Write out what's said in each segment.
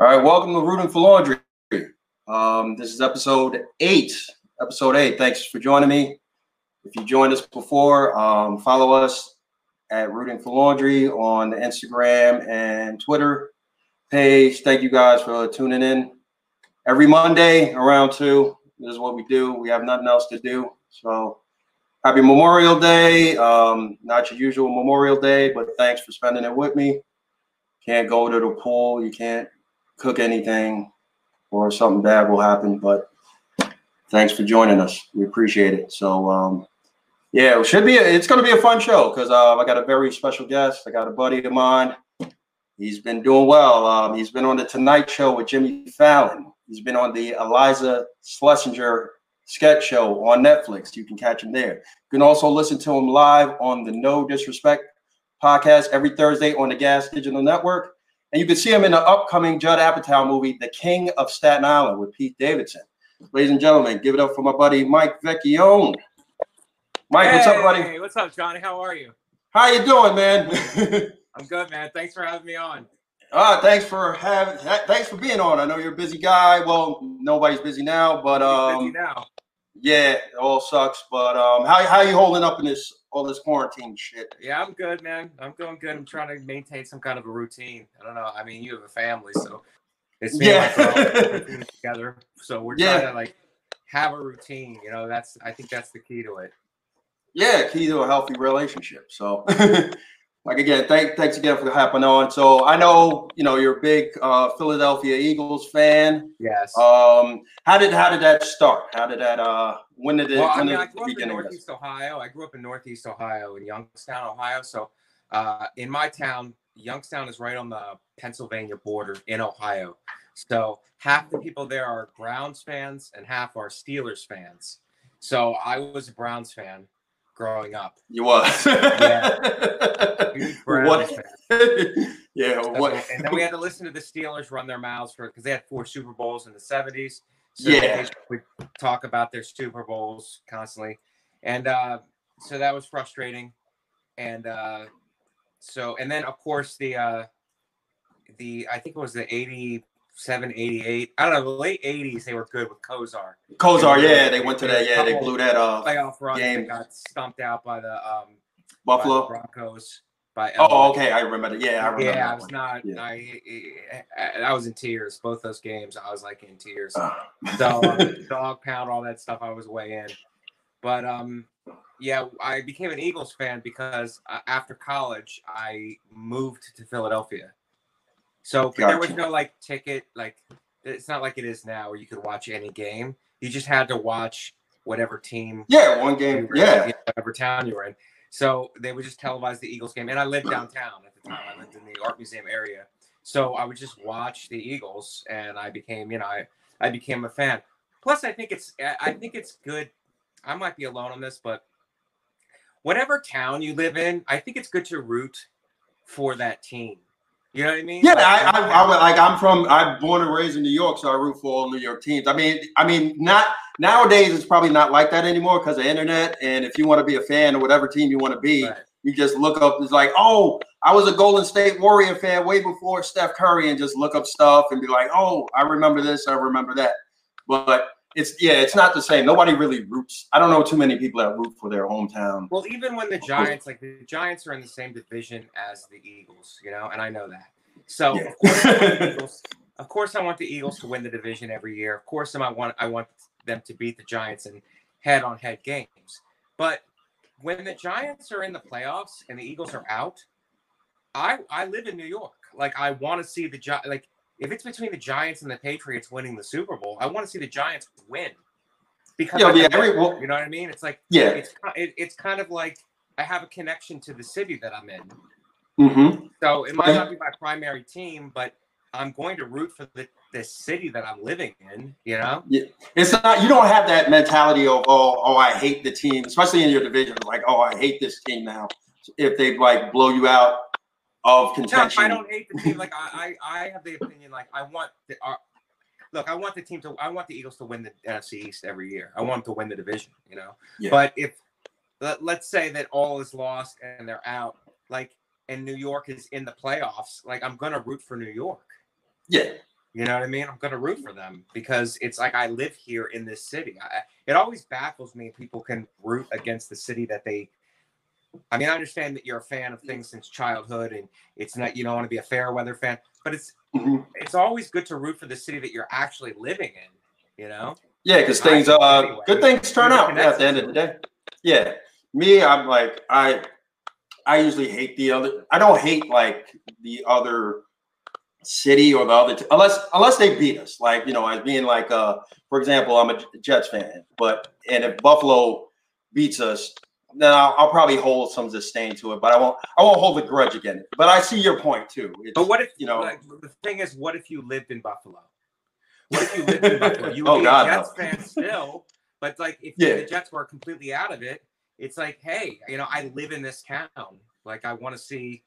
All right, welcome to Rooting for Laundry. Um, this is episode eight. Episode eight. Thanks for joining me. If you joined us before, um, follow us at Rooting for Laundry on the Instagram and Twitter page. Thank you guys for tuning in. Every Monday around two. This is what we do. We have nothing else to do. So happy Memorial Day. Um, not your usual Memorial Day, but thanks for spending it with me. Can't go to the pool. You can't cook anything, or something bad will happen. But thanks for joining us. We appreciate it. So um, yeah, it should be. A, it's going to be a fun show because uh, I got a very special guest. I got a buddy of mine. He's been doing well. Um, he's been on the Tonight Show with Jimmy Fallon. He's been on the Iliza Shlesinger sketch show on Netflix. You can catch him there. You can also listen to him live on the No Disrespect podcast every Thursday on the Gas Digital Network. And you can see him in the upcoming Judd Apatow movie, The King of Staten Island, with Pete Davidson. Ladies and gentlemen, give it up for my buddy Mike Vecchione. Mike, hey, what's up, buddy? Hey, what's up, Johnny? How are you? How you doing, man? I'm good, man. Thanks for having me on. Uh, thanks for having. Thanks for being on. I know you're a busy guy. Well, nobody's busy now, but um, busy now. Yeah, it all sucks. But um, how how you holding up in this all this quarantine shit? Yeah, I'm good, man. I'm going good. I'm trying to maintain some kind of a routine. I don't know. I mean, you have a family, so it's me Yeah. and together. So we're Yeah. trying to like have a routine. You know, that's I think that's the key to it. Yeah, key to a healthy relationship. So, like again, thank, thanks again for hopping on. So I know you know you're a big uh, Philadelphia Eagles fan. Yes. Um, how did how did that start? How did that uh when did it well, I mean, did I grew up in beginning of this? Northeast Ohio. I grew up in Northeast Ohio in Youngstown, Ohio. So, uh, in my town, Youngstown is right on the Pennsylvania border in Ohio. So, half the people there are Browns fans and half are Steelers fans. So, I was a Browns fan growing up. You was. Huge Browns what? fan. yeah. So- What? and then we had to listen to the Steelers run their mouths for because they had four Super Bowls in the seventies. So Yeah. We talk about their Super Bowls constantly, and uh, so that was frustrating. And uh, so, and then of course the uh, the I think it was the 87, 88. I don't know, the late eighties. They were good with Kosar Kosar. Yeah, they went to that. Yeah, they blew that uh playoff run. Game. got stumped out by the um, by the Buffalo. Broncos. By Oh, okay. I remember that. Yeah, I remember. Yeah, I was not. Yeah. I, I I was in tears. Both those games, I was like in tears. Uh, So um, dog pound, all that stuff, I was way in. But um, yeah, I became an Eagles fan because uh, after college, I moved to Philadelphia. So there was no like ticket, like it's not like it is now where you could watch any game. You just had to watch whatever team yeah, one game. were Yeah. whatever town you were in. So they would just televise the Eagles game, and I lived downtown at the time. I lived in the art museum area, so I would just watch the Eagles, and I became, you know, I, I became a fan. Plus, I think it's, I think it's good. I might be alone on this, but whatever town you live in, I think it's good to root for that team. You know what I mean? Yeah, Like, I, I, I, like I'm from I'm born and raised in New York, so I root for all New York teams. I mean, I mean, not nowadays it's probably not like that anymore because of internet. And if you want to be a fan of whatever team you want to be, Right. you just look up. It's like, oh, I was a Golden State Warrior fan way before Steph Curry, and just look up stuff and be like, oh, I remember this, I remember that. But it's yeah, it's not the same. Nobody really roots. I don't know too many people that root for their hometown. Well, even when the Giants, like the Giants, are in the same division as the Eagles, you know, and I know that. So Yeah. of course, I want the Eagles, of course, I want the Eagles to win the division every year. Of course, I want I want them to beat the Giants in head-on-head games. But when the Giants are in the playoffs and the Eagles are out, I I live in New York. Like I want to see the Gi- like if it's between the Giants and the Patriots winning the Super Bowl, I want to see the Giants win. Because Yeah, yeah, every- well- you know what I mean? It's like Yeah. it's it, it's kind of like I have a connection to the city that I'm in. hmm So it might not be my primary team, but I'm going to root for the, the city that I'm living in. You know? It's not you don't have that mentality of oh oh I hate the team, especially in your division. Like oh I hate this team now. If they like blow you out of contention, I don't hate the team. Like I, I, I have the opinion. Like I want the. Uh, look, I want the team to. I want the Eagles to win the NFC East every year. I want them to win the division. You know. Yeah. But if let, let's say that all is lost and they're out, like and New York is in the playoffs, like I'm gonna root for New York. Yeah, You know what I mean? I'm to root for them because it's like I live here in this city. I, it always baffles me people can root against the city that they. I mean, I understand that you're a fan of things since childhood, and it's not you don't want to be a fair weather fan, but it's Mhm. it's always good to root for the city that you're actually living in. You know? Yeah, because things uh anyway, good things turn out yeah, at the end of the day. Yeah. Me, I'm like I I usually hate the other I don't hate like the other city or the other t- unless unless they beat us. Like, you know, as being like uh for example, I'm a Jets fan, but and if Buffalo beats us, then I'll, I'll probably hold some disdain to it, but I won't I won't hold a grudge against it. But I see your point too. It's, But what if you know Like, the thing is, what if you lived in Buffalo? What if you lived in Buffalo? You would Oh, be God, a Jets no. fan still, but like if Yeah. the Jets were completely out of it, it's like, hey, you know, I live in this town. Like I want to see.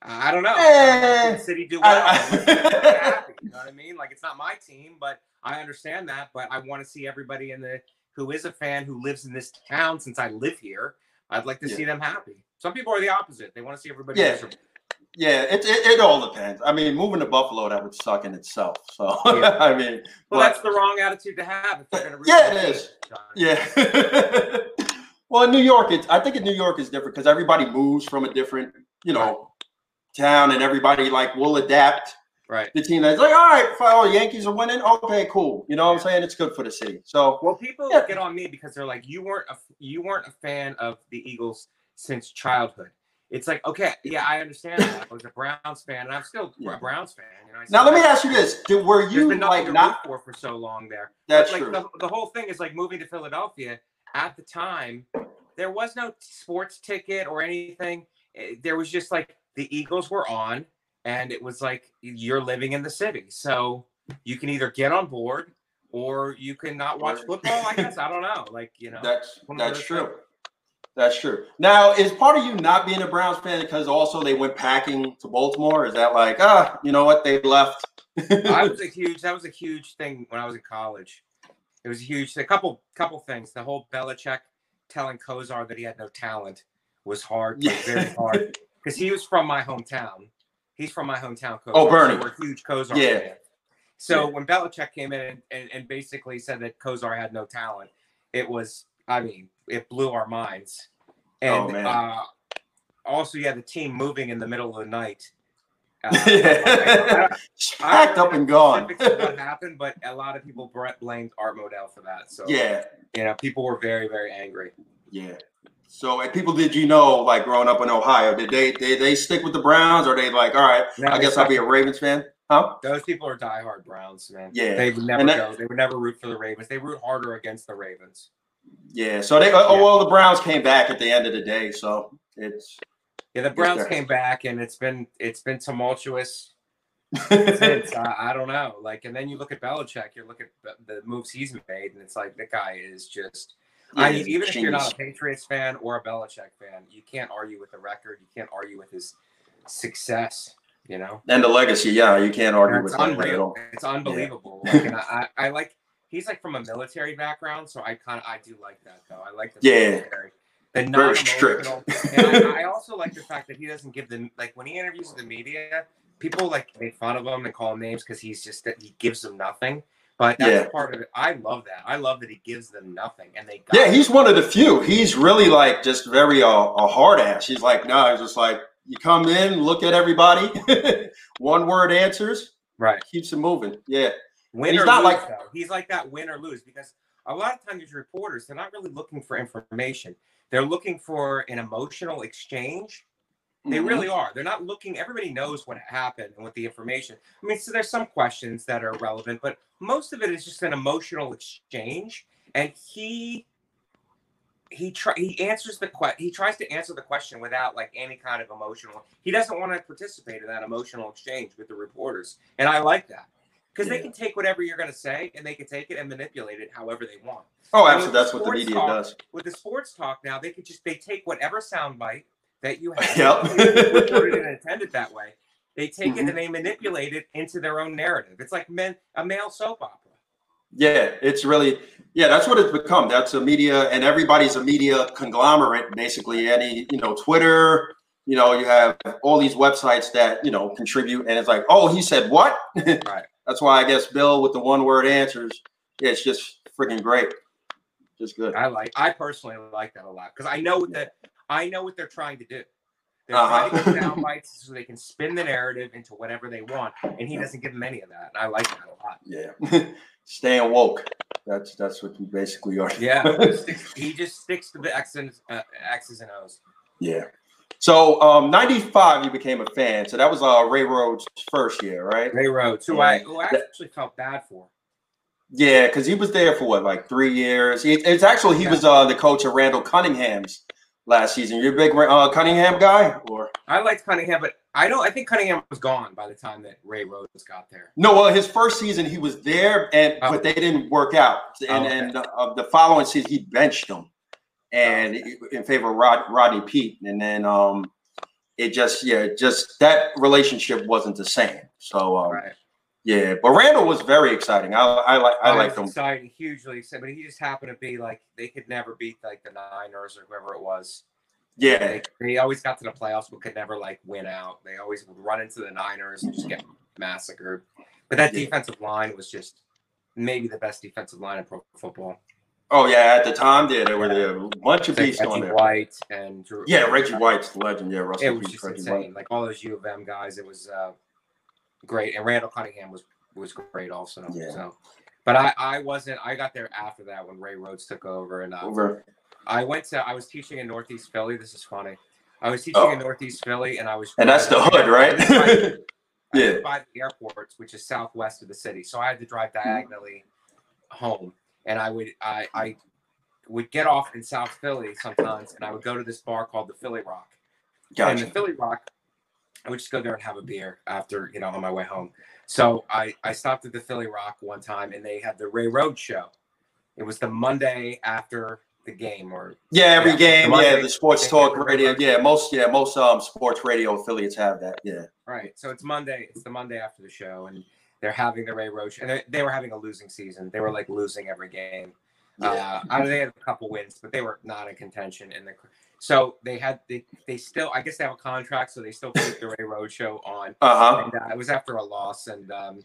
I don't know. I wanna see Eh, city do well. I- I wanna see everybody happy, you know what I mean? Like it's not my team, but I understand that. But I want to see everybody in the who is a fan who lives in this town since I live here. I'd like to Yeah. see them happy. Some people are the opposite. They want to see everybody. Yeah. miserable. Yeah, it, it, it all depends. I mean, moving to Buffalo, that would suck in itself. So, Yeah. I mean, Well, but- that's the wrong attitude to have. If you're gonna Yeah, it is. yeah. well, in New York, it's, I think in New York is different because everybody moves from a different, you know, town and everybody like will adapt. Right. The team that's like, all right, fine, Yankees are winning. Okay, cool. You know what I'm saying? It's good for the city. So, Well, people Yeah. get on me because they're like, "You weren't a you weren't a fan of the Eagles since childhood." It's like, okay, yeah, I understand that. I was a Browns fan, and I'm still a Browns fan. You know. Now let me ask you this: Did, Were you been like not? for for so long there. That's like true. the, the whole thing is like moving to Philadelphia. At the time, there was no sports ticket or anything. Eh, There was just like the Eagles were on, and it was like you're living in the city, so you can either get on board or you can not watch football. I guess I don't know. Like you know, That's that's true. That's true. Now, is part of you not being a Browns fan because also they went packing to Baltimore? Is that like, ah, you know what, they left? I was a huge. That was a huge thing when I was in college. It was a huge. A couple couple things. The whole Belichick telling Kosar that he had no talent was hard. Yeah. Very hard because he was from my hometown. He's from my hometown. Kosar, Oh, Bernie. So we're huge Kosar. Yeah. fans. So Yeah. when Belichick came in and, and, and basically said that Kosar had no talent, it was. I mean, it blew our minds. And Oh, man. uh, also, you had the team moving in the middle of the night. Uh, yeah. I Packed up and gone. what happened, but a lot of people blamed Art Modell for that. So yeah, you know, people were very, very angry. yeah. So, people, did you know, like growing up in Ohio, did they did they stick with the Browns, or they like, all right, No, I guess I'll be a. Ravens fan, huh? Those people are diehard Browns, man. Yeah. they would never that- go. They would never root for the Ravens. They root harder against the Ravens. Yeah. So they, oh, oh Yeah. well, the Browns came back at the end of the day, so it's Yeah, the Browns came back, and it's been it's been tumultuous since. I, I don't know. Like, and then you look at Belichick. You look at the moves he's made, and it's like the guy is just. I mean, even if you're not a Patriots fan or a Belichick fan, you can't argue with the record. You can't argue with his success. You know. and the legacy, yeah, you can't argue Yeah, with it's that unreal. It's unbelievable. Like, and I, I, like. He's like from a military background, so I kind of I do like that though. I like the Yeah. military. The Very strict. and I, I also like the fact that he doesn't give them like when he interviews the media, people like make fun of him and call him names because he's just that he gives them nothing. But that's Yeah. part of it. I love that. I love that he gives them nothing and they got Yeah, it. he's one of the few. He's really like just very uh, a hard ass. He's like, no, he's just like, you come in, look at everybody, one word answers, right. keeps it moving. Yeah, Win He's not lose, like- though. He's like that win or lose because a lot of times these reporters, they're not really looking for information. They're looking for an emotional exchange. They Mhm. really are. They're not looking, everybody knows what happened and what the information. I mean, so there's some questions that are relevant, but most of it is just an emotional exchange. And he he try he answers the que- he tries to answer the question without like any kind of emotional he doesn't want to participate in that emotional exchange with the reporters and i like that because they can take whatever you're going to say and they can take it and manipulate it however they want Oh, absolutely. That's what the media talk- does. with the sports talk now they can just they take whatever soundbite that you have Yep. recorded and intended that way they take Mhm. it and they manipulate it into their own narrative it's like men a male soap opera Yeah, it's really yeah. That's what it's become. That's a media, and everybody's a media conglomerate. Basically, any you know, Twitter. You know, you have all these websites that you know contribute, and it's like, oh, he said what? Right. That's why I guess Bill with the one word answers. Yeah, it's just freaking great. Just good. I like. I personally like that a lot because I know that I know what they're trying to do. They're Uh-huh. trying to get sound bites so they can spin the narrative into whatever they want, and he doesn't give them any of that. And I like that a lot. Yeah. Staying woke. That's that's what you basically are. Yeah, he just sticks to the X's, uh, X's and O's. Yeah. So um 95 you became a fan. So that was uh Ray Rhodes' first year, right? Ray Rhodes, who. I who I actually felt bad for. Yeah, because he was there for what, like three years. He, it's actually he Yeah. was uh the coach of Randall Cunningham's last season. You're a big uh, Cunningham guy, or I liked Cunningham, but I don't. I think Cunningham was gone by the time that Ray Rhodes got there. no? Well, his first season he was there, and Oh. but they didn't work out. And Oh, okay. and uh, the following season he benched him, and Oh, in favor of Rod, Rodney Peete, and then um it just yeah just that relationship wasn't the same. So um, Right. Yeah, but Randall was very exciting. I I like I Oh, like him. Exciting, hugely exciting, but he just happened to be like they could never beat like the Niners or whoever it was. Yeah, They, they always got to the playoffs, but could never like win out. They always would run into the Niners and just get massacred. But that Yeah. defensive line was just maybe the best defensive line in pro football. Oh yeah, at the time, yeah, there were a bunch of It's like beasts on Reggie there. White and Drew. Yeah, Reggie White's legend. Yeah, Russell It was just Reggie insane. White. Like all those U of M guys, it was uh, great. And Randall Cunningham was was great also. Yeah. So, but I I wasn't. I got there after that when Ray Rhodes took over, and uh, Over. I went to. I was teaching in Northeast Philly. This is funny. I was teaching Oh. in Northeast Philly, and I was. And that's the hood, right? I lived Yeah. by the airports, which is southwest of the city. So I had to drive diagonally home, and I would I I would get off in South Philly sometimes, and I would go to this bar called the Philly Rock. Gotcha. And the Philly Rock, I would just go there and have a beer after, you know, on my way home. So I, I stopped at the Philly Rock one time and they had the Ray Rhodes show. It was the Monday after the game or Yeah, every Yeah. game. The Yeah, the sports talk radio. Yeah, most yeah most um sports radio affiliates have that. Yeah. right. So it's Monday. It's the Monday after the show and they're having the Ray Rhodes show. And they, they were having a losing season. They were like losing every game. Yeah. Uh, I know they had a couple wins, but they were not in contention. And the, so they had, they, they still, I guess they have a contract. So they still keep the Ray Rhodes show on. Uh huh. and uh, it was after a loss and um,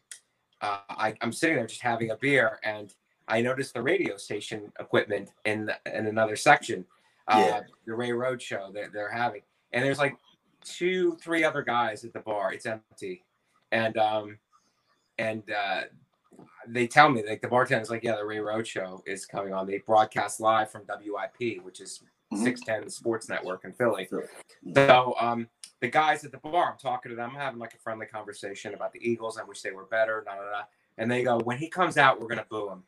uh, I, i'm sitting there just having a beer and i noticed the radio station equipment in the, in another section uh, Yeah. the ray road show that they're having and there's like two three other guys at the bar it's empty and um and uh they tell me like the bartender's like yeah the ray road show is coming on they broadcast live from wip which is Mhm. 610 sports network in philly Sure. so um, the guys at the bar, I'm talking to them, I'm having like a friendly conversation about the Eagles. I wish they were better. Nah, nah, nah. And they go, when he comes out, we're gonna boo him.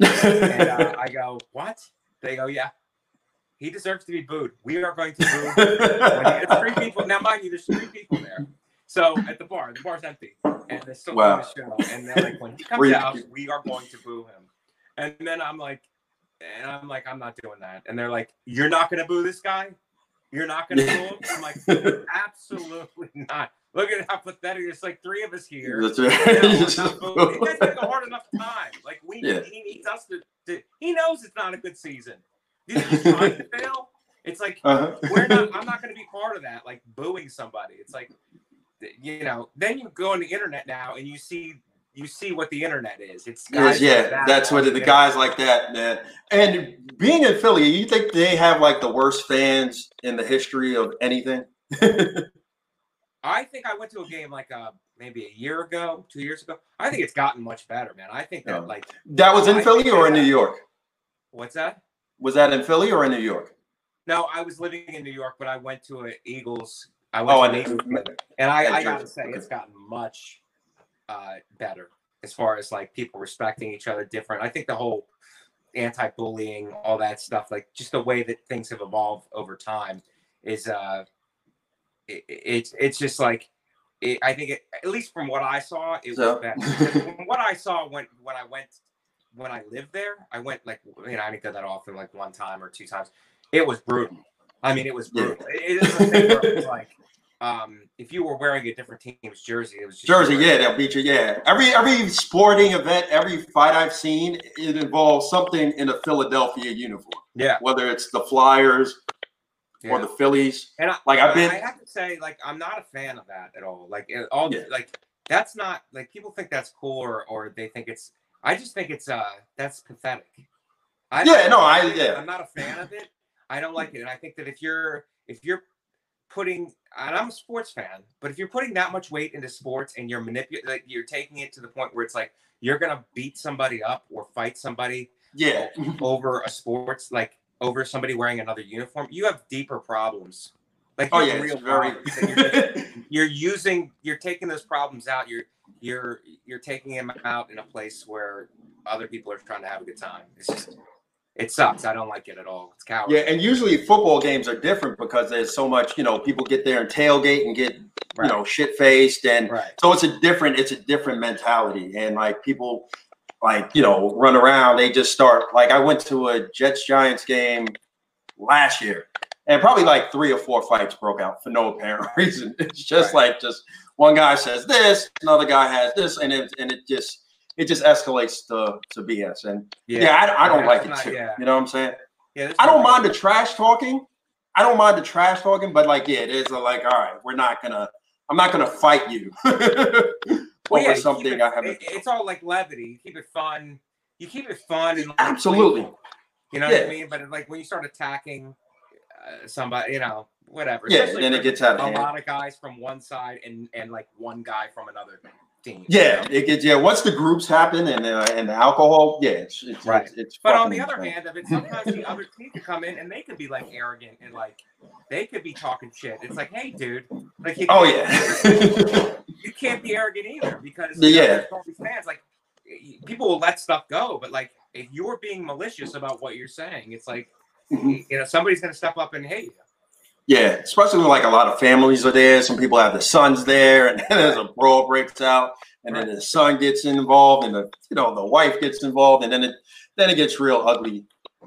And uh, I go, what? They go, yeah. He deserves to be booed. We are going to boo. him. There's three people. Now, mind you, there's three people there. So at the bar, the bar's empty, and they're still Wow. doing the show. And they're like, when he comes out, we are going to boo him. And then I'm like, and I'm like, I'm not doing that. And they're like, you're not gonna boo this guy? You're not gonna boo him? I'm like, absolutely not. Look at how pathetic. There's like three of us here. That's right. I'm. You make a hard enough time. Like we, Yeah. he needs us to, to. He knows it's not a good season. He's trying to fail? It's like Uh-huh. we're not. I'm not going to be part of that. Like booing somebody. It's like, you know. Then you go on the internet now and you see you see what the internet is. It's Yes, guys like yeah, that that's what the internet. guys like that, man. And being in Philly, you think they have like the worst fans in the history of anything? I think I went to a game like uh maybe a year ago, two years ago. I think it's gotten much better, man. I think that Oh. like That was in I Philly or in New York? what's that? Was that in Philly or in New York? No, I was living in New York, but I went to an Eagles. I went Oh, to and an Eagles and I, I gotta say, it's gotten much uh, better as far as like people respecting each other different. I think the whole anti-bullying, all that stuff, like just the way that things have evolved over time, is uh, it, it's it's just like it, I think it, at least from what I saw, it So- was better. From what I saw when when I went when I lived there, I went like you know I didn't go that often, like one time or two times. It was brutal. I mean, it was Yeah. brutal. It, it is a thing where it's like um, if you were wearing a different team's jersey, it was just Jersey, yeah, they'll beat you. Yeah, every every sporting event, every fight I've seen, it involves something in a Philadelphia uniform. yeah, Whether it's the Flyers or the Phillies. And I, Like, I've been- I have to say, like, I'm not a fan of that at all. Like, all Yeah. like that's not like people think that's cool or or they think it's. I just think it's uh that's pathetic. I Yeah, no, I- yeah. I'm not a fan of it. I don't like it, and I think that if you're if you're putting and I'm a sports fan, but if you're putting that much weight into sports and you're manipulating, like you're taking it to the point where it's like you're gonna beat somebody up or fight somebody Yeah. over a sports like over somebody wearing another uniform, you have deeper problems. Like Oh yeah, real very... you're, you're using you're taking those problems out. You're you're you're taking them out in a place where other people are trying to have a good time. It's just it sucks. I don't like it at all. It's cowardly. yeah, and usually football games are different because there's so much. You know, people get there and tailgate and get Right. you know shit faced, and right. so it's a different. It's a different mentality, and like people. Like you know, run around. They just start. Like I went to a Jets Giants game last year, and probably like three or four fights broke out for no apparent reason. It's just Right. like just one guy says this, another guy has this, and it and it just it just escalates to to BS. And yeah, I, I don't Yeah, like it not- too. yeah. You know what I'm saying? Yeah, I don't mind the trash talking. I don't mind the trash talking, but like, yeah, it is a, like, all right, we're not gonna. I'm not gonna fight you Well, over yeah, something it- I haven't. it- it's all like levity. You keep it fun. You keep it fun and like, Absolutely. playful. You know what I mean? But like when you start attacking uh, somebody, you know, whatever. Yeah, Especially then it gets out of a hand. lot of guys from one side and and like one guy from another team. Yeah, it gets yeah. Once the groups happen and uh, and the alcohol, yeah, it's it's Right. It's, it's But on the other insane. hand of it, sometimes the other team could come in and they could be like arrogant and like they could be talking shit. It's like, hey, dude, like you Oh yeah, you can't be arrogant either because Yeah. you know, there's all these fans like people will let stuff go, but like if you're being malicious about what you're saying, it's like Mhm. you know somebody's gonna step up and hate you. Yeah. Especially when like a lot of families are there. Some people have their sons there, and then there's a brawl breaks out, and then the son gets involved, and the you know the wife gets involved, and then it then it gets real ugly,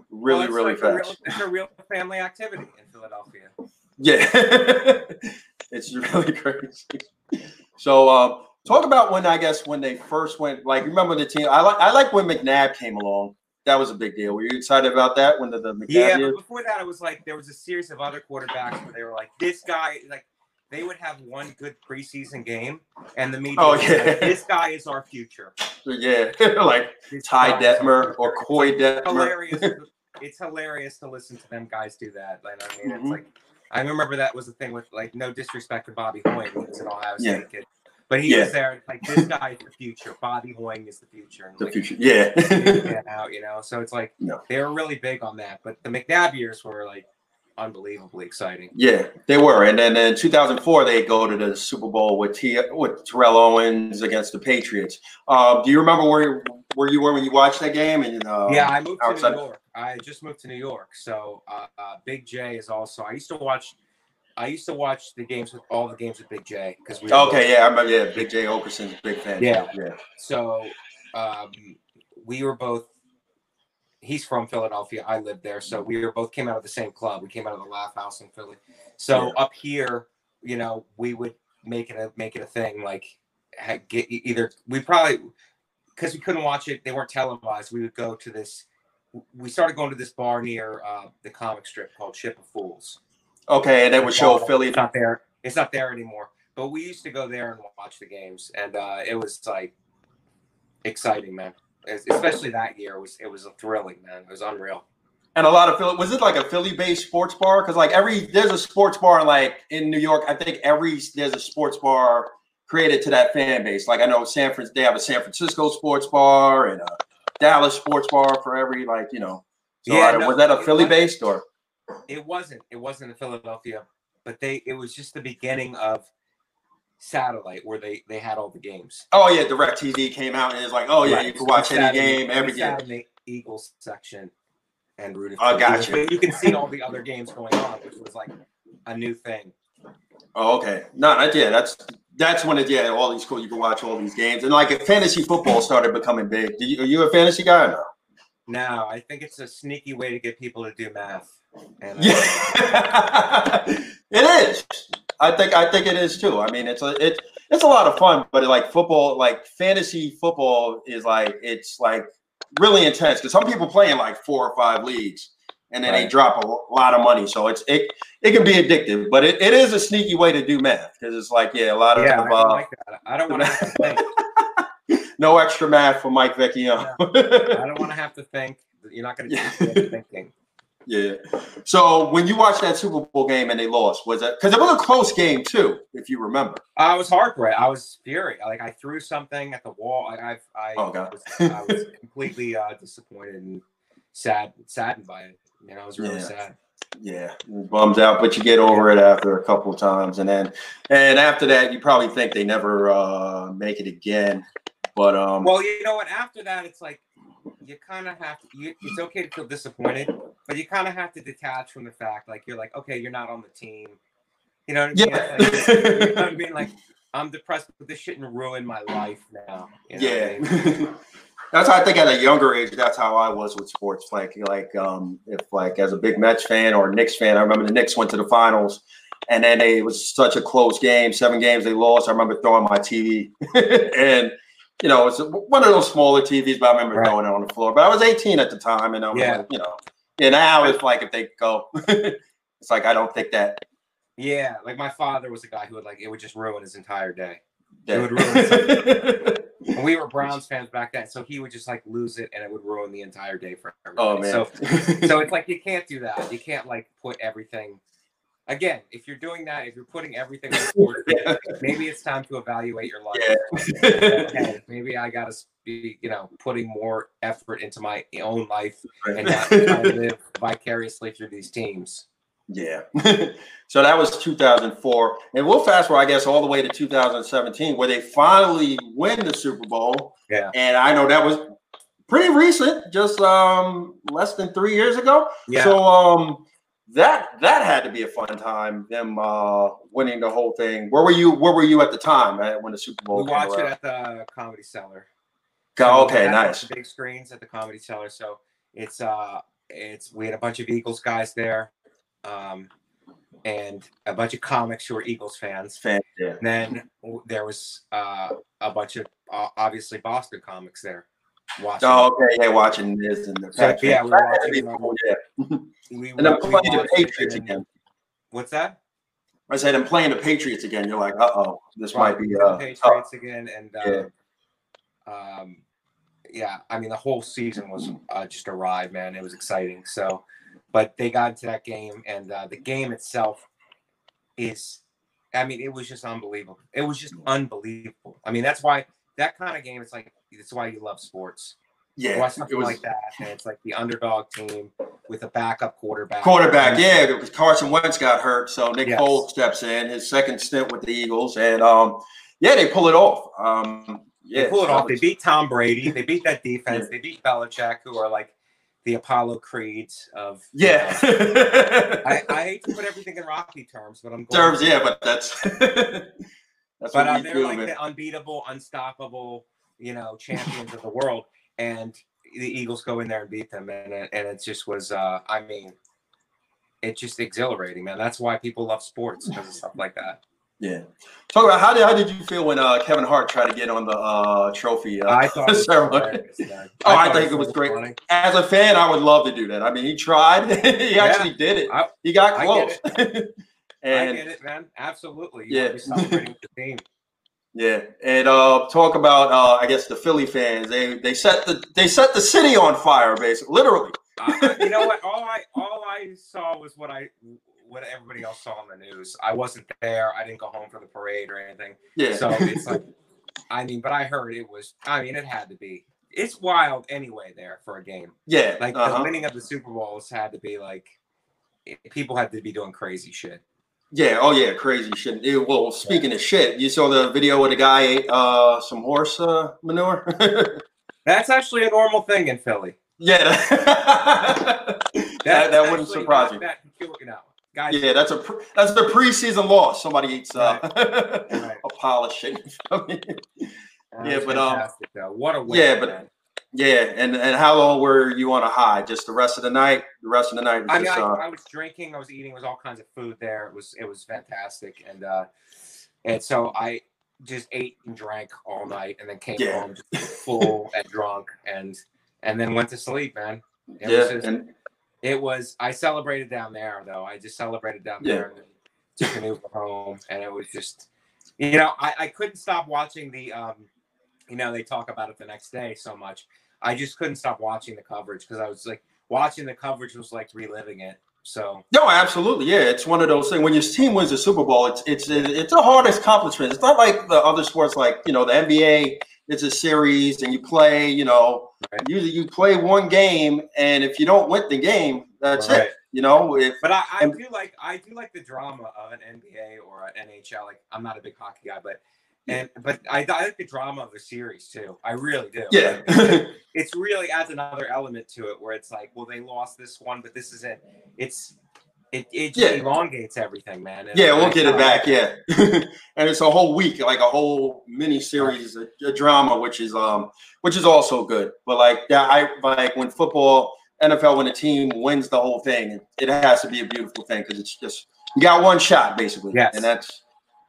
really Well, really like a real- fast. it's a real family activity in Philadelphia. Yeah, it's really crazy. So, um, talk about when I guess when they first went. Like, remember the team? I like I like when McNabb came along. That was a big deal. Were you excited about that when the, the McNabb Yeah, but before that, it was like there was a series of other quarterbacks where they were like, this guy, like they would have one good preseason game, and the media, Oh, yeah. like, this guy is our future. Yeah, like This Ty Detmer or future." Koy It's Detmer. hilarious. it's hilarious to listen to them guys do that. Like, I mean, Mhm. it's like I remember that was the thing with like no disrespect to Bobby he was an Ohio Yeah. Kid, but he Yeah. was there like this guy is the future. Bobby Hoying is the future. And, The like, future, yeah. yeah, out, you know. So it's like No. they were really big on that. But the McNabb years were like unbelievably exciting. Yeah, they were, and then in 2004 they go to the Super Bowl with T with Terrell Owens against the Patriots. Um, do you remember where where you were when you watched that game? And uh, yeah, I moved to New York. I just moved to New York, so uh, uh, Big Jay is also. I used to watch. I used to watch the games with all the games with Big Jay because we. Okay, yeah, I remember. Yeah, Big Jay Oakerson's a big fan. Yeah. yeah, So um, we were both. He's from Philadelphia. I lived there, so we were both came out of the same club. We came out of the Laff House in Philly. So Yeah. up here, you know, we would make it a make it a thing. Like get either we probably because we couldn't watch it. They weren't televised. We would go to this. We started going to this bar near uh, the comic strip called Ship of Fools. Okay, and that would show Philly. It's not there. It's not there anymore. But we used to go there and watch the games, and uh, it was like exciting, man. Especially that year, it was it was a thrilling, man. It was unreal. And a lot of Philly. Was it like a Philly-based sports bar? Because like every there's a sports bar like in New York. I think every there's a sports bar created to that fan base. Like I know San Fran, they have a San Francisco sports bar and a Dallas sports bar for every like you know. So Yeah, I no, was that a Philly-based or? It wasn't. It wasn't in Philadelphia, but they. It was just the beginning of satellite, where they they had all the games. Oh yeah, Direct TV came out and it's like, oh yeah, Right. you can watch any game every game. in the Eagles section and rooted. Oh, I for the got you. But you can see all the other games going on, which was like a new thing. Oh, okay. No, that, yeah, that's that's when it yeah, all these cool. You can watch all these games and like if fantasy football started becoming big. Do you, are you a fantasy guy or no? No, I think it's a sneaky way to get people to do math. And uh, Yeah, it is. I think I think it is too. I mean, it's a it, it's a lot of fun, but like football, like fantasy football is like it's like really intense because some people play in like four or five leagues, and then Right. they drop a lot of money. So it's it it can be addictive, but it, it is a sneaky way to do math because it's like yeah, a lot of Yeah, I don't uh, like that. I don't want to have to think. no extra math for Mike Vecchione. I don't want to have to think. You're not going to Yeah. keep thinking. Yeah. So when you watched that Super Bowl game and they lost, was it because it was a close game too, if you remember? I was heartbroken. I was furious. Like I threw something at the wall. I I, I, Oh, God. was, I was completely uh, disappointed and sad, saddened by it. You know, I was really Yeah. sad. Yeah, bums out, but you get over it after a couple of times, and then and after that, you probably think they never uh, make it again. But um, Well, you know what? After that, it's like you kind of have to. You, it's okay to feel disappointed, but you kind of have to detach from the fact, like you're like, okay, you're not on the team. You know what I mean? Yeah. Like, you know what I mean? Like I'm depressed, but this shouldn't ruin my life now. You know what I yeah, mean? that's how I think at a younger age. That's how I was with sports. Like like um, if like as a big Mets fan or a Knicks fan, I remember the Knicks went to the finals. And then they, it was such a close game, seven games they lost. I remember throwing my TV, and you know it's one of those smaller TVs, but I remember Right. throwing it on the floor. But I was 18 at the time, and I'm Yeah. like, you know, yeah. Now it's like if they go, it's like I don't think that. Yeah, like my father was a guy who would like it would just ruin his entire day. that would ruin we were Browns fans back then, so he would just like lose it, and it would ruin the entire day for everybody. oh man. So, so it's like you can't do that. You can't like put everything. Again, if you're doing that, if you're putting everything on board, maybe it's time to evaluate your life. Yeah. Okay, maybe I gotta be, you know, putting more effort into my own life and not live vicariously through these teams. Yeah. so that was 2004. And we'll fast forward, I guess, all the way to 2017, where they finally win the Super Bowl. Yeah. And I know that was pretty recent, just um less than three years ago. Yeah. So um that that had to be a fun time, them uh winning the whole thing. Where were you where were you at the time uh, when the Super Bowl we watched it at the Comedy Cellar. Oh, So okay, we had, like, nice. Big screens at the Comedy Cellar. So it's uh, it's we had a bunch of Eagles guys there, um, and a bunch of comics who are Eagles fans. Fan, yeah. And then there was uh, a bunch of uh, obviously Boston comics there watching. Oh, okay, yeah, watching this and the So, Patriots. yeah, we were That had to watching, um, cool, yeah. we, And we playing the Patriots again. What's that? I said, I'm playing the Patriots again. You're like, uh oh, this might be uh, tough. Patriots again, and Yeah. uh, um, yeah, I mean the whole season was uh, just a ride, man. It was exciting. So, but they got into that game, and uh, the game itself is, I mean, it was just unbelievable. It was just unbelievable. I mean, that's why that kind of game. It's like that's why you love sports. Yeah, Watch it something was like that, and it's like the underdog team with a backup quarterback. quarterback. Yeah, because Carson Wentz got hurt, so Nick Yes. Foles steps in his second stint with the Eagles, and um, yeah, they pull it off. Um, yeah, They pull it so off. They beat Tom Brady. They beat that defense. Yeah. They beat Belichick, who are like the Apollo creeds of. you Yeah, know, I, I hate to put everything in Rocky terms, but I'm going. terms. to. Yeah, but that's that's But what uh, they're do, like man. the unbeatable, unstoppable, you know, champions of the world, and the Eagles go in there and beat them, and it, and it just was. Uh, I mean, it's just exhilarating, man. That's why people love sports because of stuff like that. Yeah. Talk about how did how did you feel when uh, Kevin Hart tried to get on the uh, trophy? Uh, I thought. It was ceremony? Oh, I think it was great. funny. As a fan, I would love to do that. I mean, he tried. he actually did it. I- he got I close. get I and get it, man. Absolutely. You Yeah. Yeah, and uh, talk about uh, I guess the Philly fans. They they set the they set the city on fire, basically, literally. Uh, you know what? All I all I saw was what I what everybody else saw on the news. I wasn't there. I didn't go home for the parade or anything. Yeah. So it's like, I mean, but I heard it was. I mean, it had to be. It's wild anyway there for a game. yeah. Like the uh-huh. winning of the Super Bowls had to be like, people had to be doing crazy shit. Yeah. Oh yeah. Crazy shit. Yeah, well, speaking of shit, you saw the video where the guy ate uh, some horse uh, manure. That's actually a normal thing in Philly. yeah. That, that wouldn't surprise not me. That peculiar, no, guys. Yeah, that's a pre- that's the preseason loss. Somebody eats uh, Right. a pile of shit. I mean, That Yeah, but, um, though. what a win, yeah, but- man. Yeah, and and how long were you on a high? Just the rest of the night? The rest of the night was I mean, just I, uh, I was drinking, I was eating, it was all kinds of food there. It was it was fantastic, and uh, and so I just ate and drank all night, and then came Yeah. home just full and drunk, and and then went to sleep, man. It yeah, was just, and It was. I celebrated down there though. I just celebrated down Yeah. there and took an Uber home, and it was just, you know, I, I couldn't stop watching the. um You know, they talk about it the next day so much. I just couldn't stop watching the coverage because I was like watching the coverage was like reliving it. So No, absolutely. Yeah, it's one of those things. When your team wins the Super Bowl, it's it's it's a hardest accomplishment. It's not like the other sports, like you know the NBA. It's a series, and you play. You know, Right. usually you play one game, and if you don't win the game, that's Right. it. You know, if But I, I And- do like I do like the drama of an NBA or an NHL. Like I'm not a big hockey guy, but and but I, I like the drama of the series too. I really do. yeah, it's really adds another element to it where it's like, well, they lost this one, but this is it. It's it it Yeah. elongates everything, man. And yeah, we'll get it back. Yeah, and it's a whole week, like a whole mini series, a, a drama, which is um, which is also good. But like, yeah, I like when football, NFL, when a team wins the whole thing, it, it has to be a beautiful thing because it's just you got one shot basically, Yes. and that's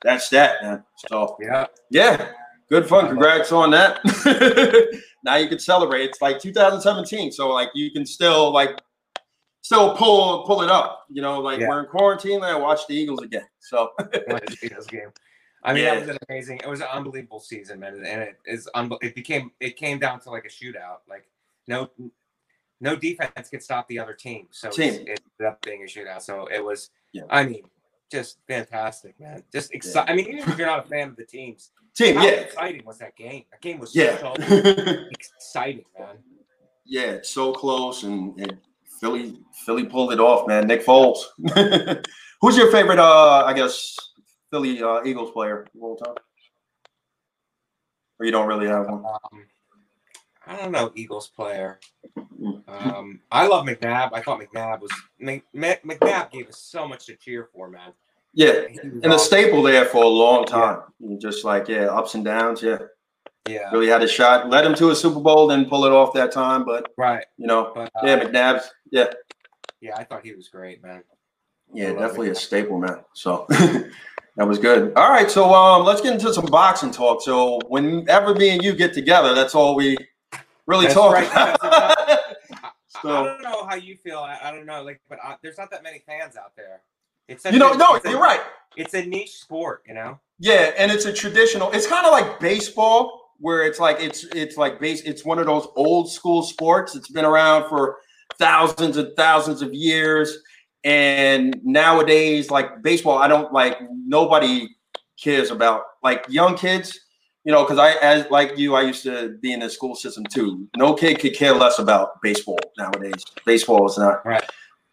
that's that, man. So Yeah, yeah, good fun. Congrats on that. now you can celebrate. It's like 2017, so like you can still like still pull pull it up. You know, like Yeah. we're in quarantine. and I watch the Eagles again. So when it beat us game. I mean, Yeah. that was an amazing. It was an unbelievable season, man, and it is. Unbe- it became. It came down to like a shootout. Like no, no defense could stop the other team. So Team. it ended up being a shootout. So it was. Yeah. I mean, just fantastic, man. Just exciting. I mean, even if you're not a fan of the teams, team, how yeah, exciting was that game? That game was yeah, so exciting, man. yeah. It's so close, and, and Philly Philly pulled it off, man. Nick Foles. Who's your favorite? Uh, I guess Philly uh, Eagles player of all time. Or you don't really have one. Um, I don't know Eagles player. Um, I love McNabb. I thought McNabb was Mc, Mc- McNabb gave us so much to cheer for, man. Yeah, and a staple there for a long time. Just like yeah, ups and downs. Yeah, yeah, really had a shot. Led him to a Super Bowl, then pull it off that time. But right. you know, But uh, yeah, McNabb's. Yeah, yeah, I thought he was great, man. yeah, definitely a staple, man. So that was good. All right, so um, let's get into some boxing talk. So whenever me and you get together, that's all we really That's talk right. about. I, So- I don't know how you feel. I, I don't know, like, but I, there's not that many fans out there. It's such you know, a- no, you're right. It's a niche sport, you know. Yeah, and it's a traditional. It's kind of like baseball, where it's like it's it's like base. It's one of those old school sports. It's been around for thousands and thousands of years, and nowadays, like baseball, I don't like. Nobody cares about like young kids. You know, because I, as like you, I used to be in the school system too. No kid could care less about baseball nowadays. Baseball is not Right.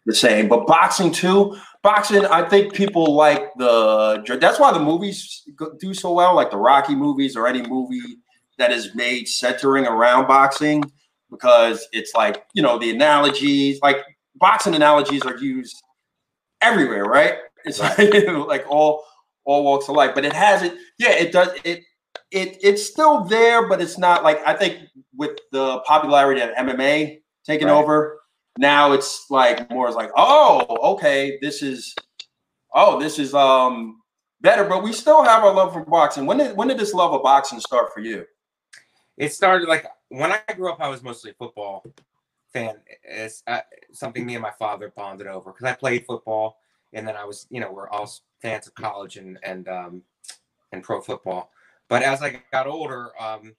the same, but boxing too boxing i think people like the that's why the movies do so well like the rocky movies or any movie that is made centering around boxing because it's like you know the analogies like boxing analogies are used everywhere right it's like, like all all walks of life but it has it yeah it does it it it's still there but it's not like i think with the popularity of mma taking Right. over now it's like more it's like oh okay this is oh this is um better but we still have our love for boxing when did when did this love of boxing start for you it started like when I grew up. I was mostly football fan. It's uh, something me and my father bonded over because I played football, and then I was, you know, we're all fans of college and and um, and pro football. But as I got older, um,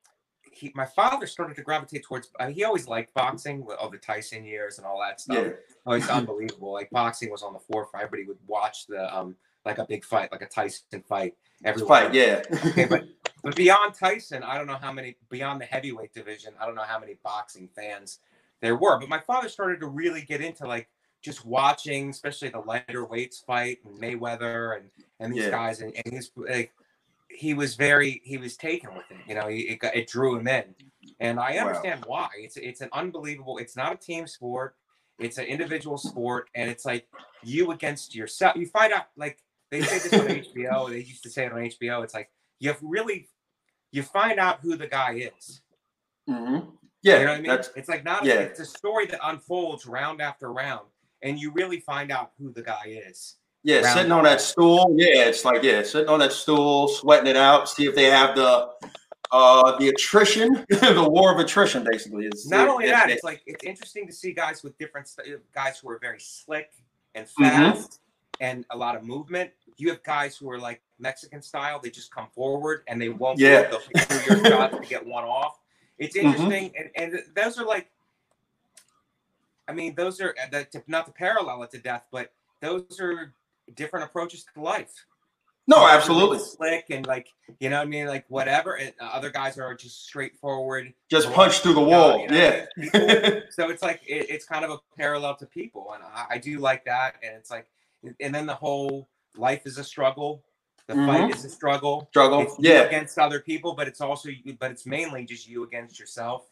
he, my father started to gravitate towards. Mean, he always liked boxing with all the Tyson years and all that stuff. yeah Oh, it's unbelievable. Like boxing was on the forefront. Everybody would watch the um like a big fight, like a Tyson fight. Everyone. fight yeah Okay, but but beyond Tyson, I don't know how many beyond the heavyweight division. I don't know how many boxing fans there were. But my father started to really get into like just watching, especially the lighter weights fight and Mayweather and and these Yeah. guys, and, and he's like he was very he was taken with it. You know, he, it it drew him in, and I Wow. understand why. It's it's an unbelievable. It's not a team sport. It's an individual sport, and it's like you against yourself. You find out like they say this on HBO. They used to say it on HBO. It's like you have really you find out who the guy is. hmm yeah You know what I mean? It's like not yeah. it's a story that unfolds round after round, and you really find out who the guy is. Yeah round sitting on that stool yeah it's like yeah sitting on that stool sweating it out see if they have the uh, the attrition, the war of attrition, basically. Is Not it- only it- that, it- it's like it's interesting to see guys with different st- guys who are very slick and Mhm. fast and a lot of movement. You have guys who are like Mexican style; they just come forward and they won't. Yeah. They'll take two your shots to get one off. It's Mhm. interesting, and, and those are like, I mean, those are uh, the, to, not to parallel it to death, but those are different approaches to life. no, Some guys are absolutely. really slick and like you know what I mean, like whatever. And uh, other guys are just straightforward. Just punch through the you know, wall. you know, Yeah. so it's like it, it's kind of a parallel to people, and I, I do like that. And it's like, and then the whole life is a struggle. The fight is a struggle. Struggle. It's Yeah. against other people, but it's also, but it's mainly just you against yourself.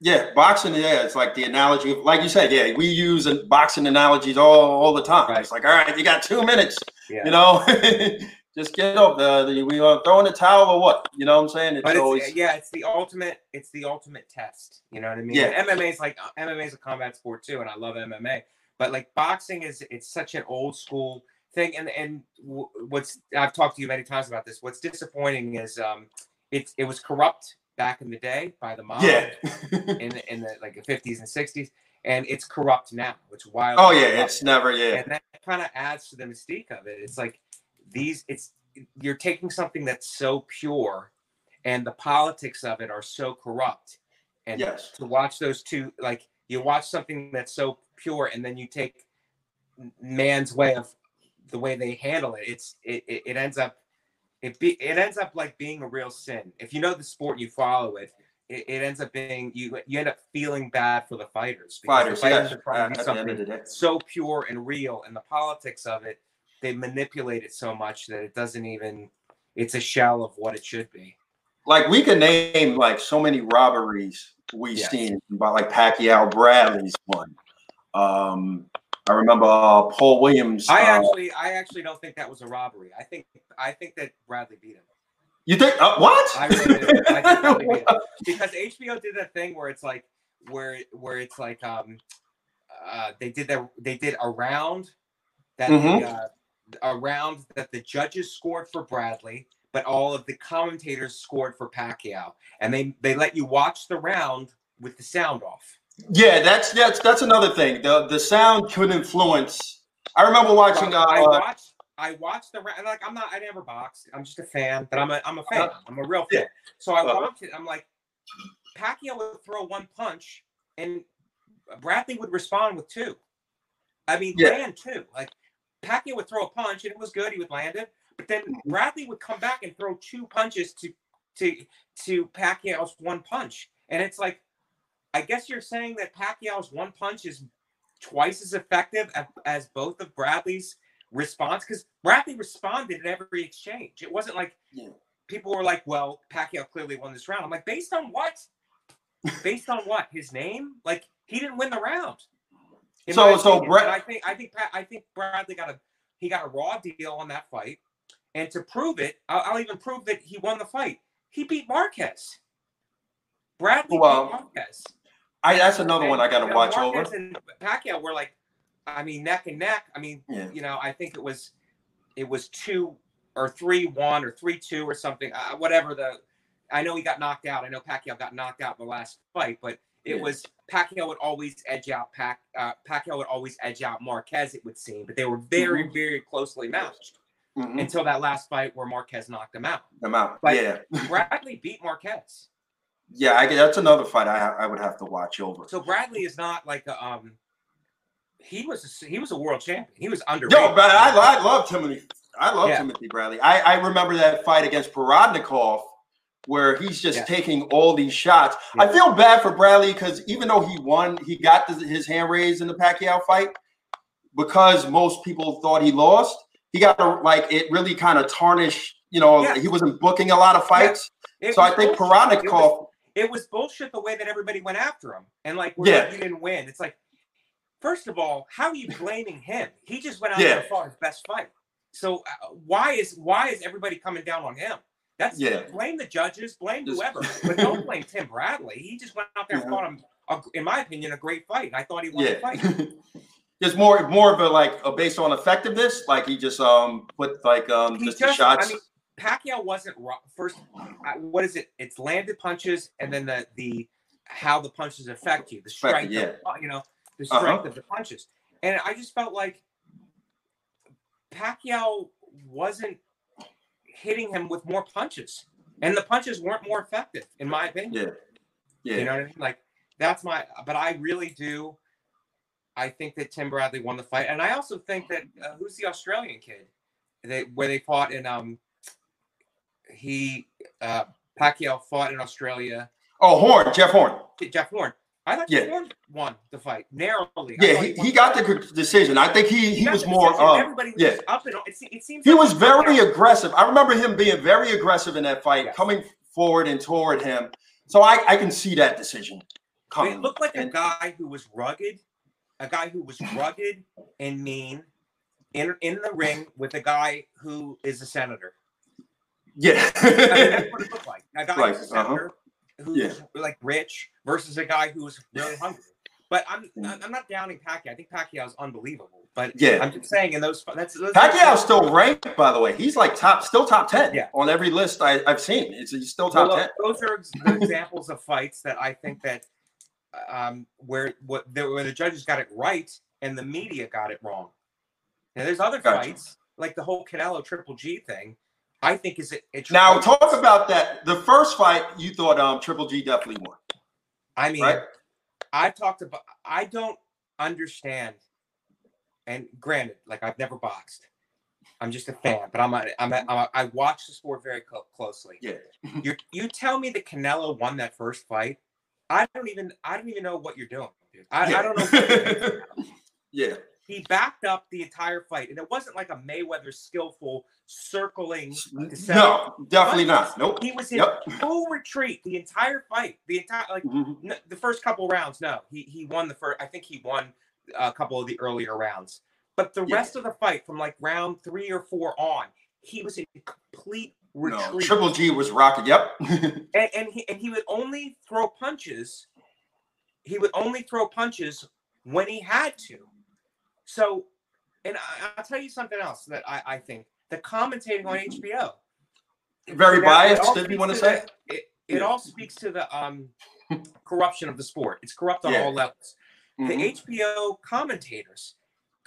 Yeah. Boxing, yeah, it's like the analogy of, like you said, yeah, we use uh, boxing analogies all, all the time. Right. It's like, all right, you got two minutes, Yeah. you know, just get up. The, the, we are throwing a towel or what? You know what I'm saying? It's but it's, always, yeah, it's the ultimate. It's the ultimate test. You know what I mean? Yeah. And MMA is like MMA is a combat sport too, and I love MMA. But like boxing is, it's such an old school thing. And and what's I've talked to you many times about this. What's disappointing is um, it's it was corrupt back in the day by the mob. yeah. In the, in the like the fifties and sixties, and it's corrupt now. It's wild. oh, yeah. It's never, yeah. and that kind of adds to the mystique of it. It's like these, it's you're taking something that's so pure, and the politics of it are so corrupt. And Yes. to watch those two, like you watch something that's so pure, and then you take man's way of the way they handle it. It's it it, it ends up it be it ends up like being a real sin. If you know the sport you follow it. It, it ends up being you. You end up feeling bad for the fighters. the Fighters, yes. are trying to At the end of something so pure and real and the politics of it they manipulate it so much that it doesn't even it's a shell of what it should be like we can name like so many robberies we've Yes. seen about like Pacquiao Bradley's one. Um, I remember uh, Paul Williams. i uh, actually i actually don't think that was a robbery i think i think that bradley beat him you think uh, what? i really do I think beat him. because hbo did that thing where it's like where where it's like um uh they did that they did a round that Mhm. the, uh, a round that the judges scored for Bradley, but all of the commentators scored for Pacquiao, and they they let you watch the round with the sound off. Yeah, that's that's that's another thing. The the sound could influence. I remember watching. Uh, I watched I watched the. Like I'm not I never boxed. I'm just a fan, but I'm a I'm a fan. I'm a real fan. So I Uh-huh. watched it. I'm like, Pacquiao would throw one punch, and Bradley would respond with two. I mean, Yeah. land two. Like Pacquiao would throw a punch and it was good. He would land it, but then Mm-hmm. Bradley would come back and throw two punches to to to Pacquiao's one punch, and it's like, I guess you're saying that Pacquiao's one punch is twice as effective as, as both of Bradley's response because Bradley responded in every exchange. It wasn't like Yeah. people were like, "Well, Pacquiao clearly won this round." I'm like, based on what? based on what? His name? Like he didn't win the round. In So- my so opinion. Brad- I think I think I think Bradley got a he got a raw deal on that fight, and to prove it, I'll, I'll even prove that he won the fight. He beat Marquez. Bradley Well, beat Marquez. I that's another one I got to watch over. and Pacquiao were like, I mean, neck and neck. I mean, Yeah. you know, I think it was, it was two or three one or three two or something. Uh, whatever the, I know he got knocked out. I know Pacquiao got knocked out in the last fight, but it Yeah. was Pacquiao would always edge out Pac. Uh, Pacquiao would always edge out Marquez. It would seem, but they were very Mm-hmm. very closely matched Mhm. until that last fight where Marquez knocked him out. I'm out. But- yeah, Bradley beat Marquez. Yeah. I, that's another fight I I would have to watch over. So Bradley is not like a um. He was a, he was a world champion. He was underrated. Yo, but I, I love Timothy. I love Yeah. Timothy Bradley. I, I remember that fight against Provodnikov where he's just Yeah. taking all these shots. Yeah. I feel bad for Bradley because even though he won, he got the, his hand raised in the Pacquiao fight because most people thought he lost. He got a, like it really kind of tarnished. You know, Yeah. he wasn't booking a lot of fights. So I think bullshit. It was, Provodnikov. it was bullshit the way that everybody went after him, and like, we're Yeah. like, you didn't win. It's like, first of all, how are you blaming him? He just went out Yeah. there and fought his best fight. So uh, why is why is everybody coming down on him? That's Yeah. blame the judges, blame Just- whoever, but don't blame Tim Bradley. He just went out there and fought him. A, in my opinion, a great fight. I thought he won the fight. Yeah. There's more more of a like a based on effectiveness. Like he just um put like um He just, just- shots. I mean, Pacquiao wasn't first. What is it? It's landed punches and then the the how the punches affect you, the strength, you, of, you know, the Uh-huh. strength of the punches. And I just felt like Pacquiao wasn't hitting him with more punches, and the punches weren't more effective, in my opinion. Yeah. Yeah. You know what I mean? Like that's my. But I really do. I think that Tim Bradley won the fight, and I also think that uh, who's the Australian kid? They where they fought in um. He uh Pacquiao fought in Australia. oh, Horn, Jeff Horn. Jeff Horn. I thought Yeah. Jeff Horn won the fight narrowly. Yeah, thought he, he got the decision. I think he he got was more. Um, Everybody was yeah. up and it, it seems he like was very aggressive. I remember him being very aggressive in that fight, coming forward and toward him. So I, I can see that decision coming. It looked like a guy who was rugged, a guy who was rugged and mean in in the ring with a guy who is a senator. Yeah. I mean, that's what it looked like. A guy Right, who's a senator who's Yeah. like rich versus a guy who's really hungry. But I'm. I'm not downing Pacquiao. I think Pacquiao is unbelievable. But Yeah. I'm just saying in those that's those Pacquiao's still ranked, by the way. He's like top, still top ten Yeah. on every list I, I've seen. It's he's still top Well, ten. those are examples of fights that I think that um, where what the, where the judges got it right and the media got it wrong. Now, there's other Gotcha. fights like the whole Canelo Triple G thing. I think is it. it Now talk about that. The first fight you thought um Triple G definitely won, I mean, right? I've talked about. I don't understand. And granted, like I've never boxed. I'm just a fan, but I'm a, I'm a, I'm a, I watch the sport very clo- closely. Yeah. you you tell me that Canelo won that first fight. I don't even I don't even know what you're doing. I, I don't know. What you're doing. yeah. he backed up the entire fight, and it wasn't like a Mayweather skillful circling. to set up. No, definitely not. Nope. He was in Yep. full retreat the entire fight. The entire like Mhm. n- the first couple rounds. No, he he won the first. I think he won a couple of the earlier rounds, but the Yeah. rest of the fight from like round three or four on, he was in complete No, retreat. Triple G was rocking. Yep. and, and he and he would only throw punches. He would only throw punches when he had to. So, and I, I'll tell you something else that I, I think the commentating on HBO. Very That- biased, did you want to to say? the- It, it Yeah. all speaks to the um, corruption of the sport. It's corrupt on Yeah. all levels. Mhm. The HBO commentators,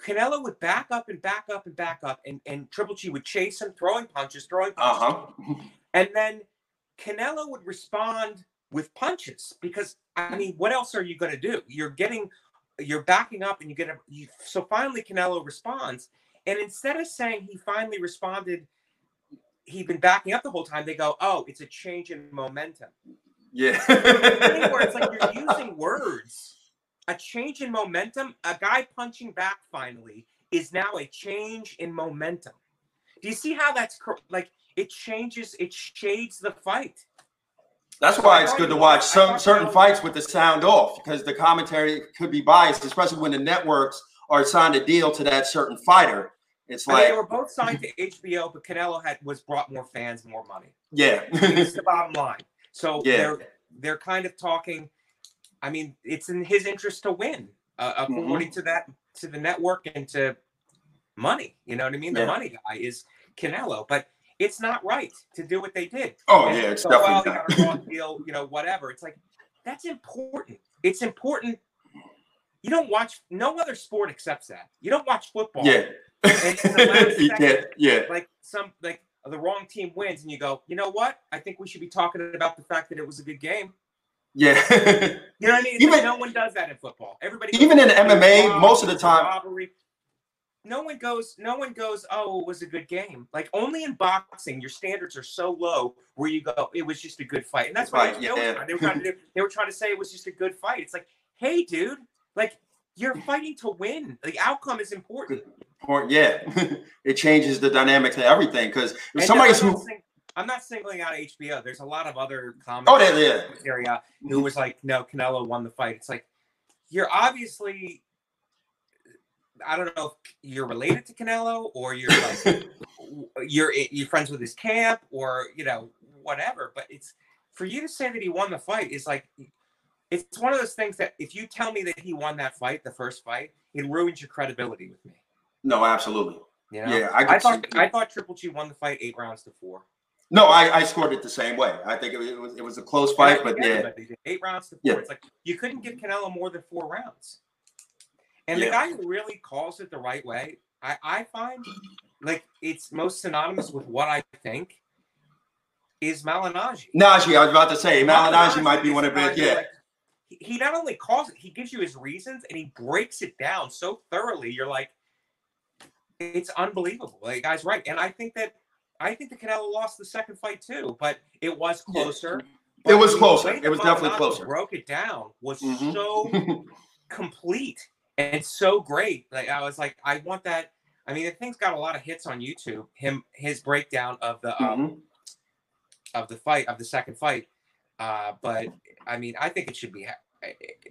Canelo would back up and back up and back up, and, and Triple G would chase him, throwing punches, throwing punches. Uh-huh. And then Canelo would respond with punches because I mean, what else are you going to do? You're getting, you're backing up, and you get a. You, so finally, Canelo responds, and instead of saying he finally responded, he'd been backing up the whole time. They go, "Oh, it's a change in momentum." Yeah. where it's like you're using words. A change in momentum. A guy punching back finally is now a change in momentum. Do you see how that's like it changes? It shades the fight. That's why it's good to watch some certain fights with the sound off because the commentary could be biased, especially when the networks are signed a deal to that certain fighter. It's I mean, like, they were both signed to HBO, but Canelo had was brought more fans, more money. yeah, It's the bottom line. So Yeah. they're they're kind of talking. I mean, it's in his interest to win, uh, Mm-hmm. according to that to the network and to money. You know what I mean? The money guy is Canelo, but it's not right to do what they did. oh And yeah, it's so, well, definitely you not. got a raw deal, you know, whatever. It's like that's important. It's important. You don't watch. No other sport accepts that. You don't watch football. Yeah, And in the last you second- can't. Yeah, Like some like the wrong team wins, and you go, you know what? I think we should be talking about the fact that it was a good game. yeah. You know what I mean? Like Even- no one does that in football. Everybody Even in MMA, "Oh, most of the time- robbery." No one goes. No one goes. Oh, it was a good game. Like only in boxing, your standards are so low where you go. It was just a good fight, and that's what Right, yeah. they were trying to do. They were trying to say it was just a good fight. It's like, hey, dude, like you're fighting to win. The outcome is important. Or, yeah. it changes the dynamics of everything because if And somebody's I'm not, who, sing- I'm not singling out HBO. There's a lot of other oh, comments yeah, yeah. area who was like, no, Canelo won the fight. It's like you're obviously. I don't know if you're related to Canelo or you're like you're you're friends with his camp or you know whatever. But it's for you to say that he won the fight is like it's one of those things that if you tell me that he won that fight, the first fight, it ruins your credibility with me. no, absolutely. You know, Yeah, I, I thought see- I thought Triple G won the fight eight rounds to four. No, I, I scored it the same way. I think it, was it was a close fight, but yeah, eight rounds to four. Yeah. It's like you couldn't give Canelo more than four rounds. And Yeah. the guy who really calls it the right way, I, I find like it's most synonymous with what I think is Malignaggi. Najee. I was about to say Malignaggi might be one of it. Yeah, like, he- he not only calls it, he gives you his reasons and he breaks it down so thoroughly. You're like, it's unbelievable. Like, guy's right. And I think that I think the Canelo lost the second fight too, but it was Yeah. closer. It was the closer. It was definitely Maldonado closer. Broke it down was Mhm. so complete and so great. Like I was like, I want that. I mean, the thing's got a lot of hits on YouTube. Him, his breakdown of the um, Mhm. of the fight of the second fight. Uh, but I mean, I think it should be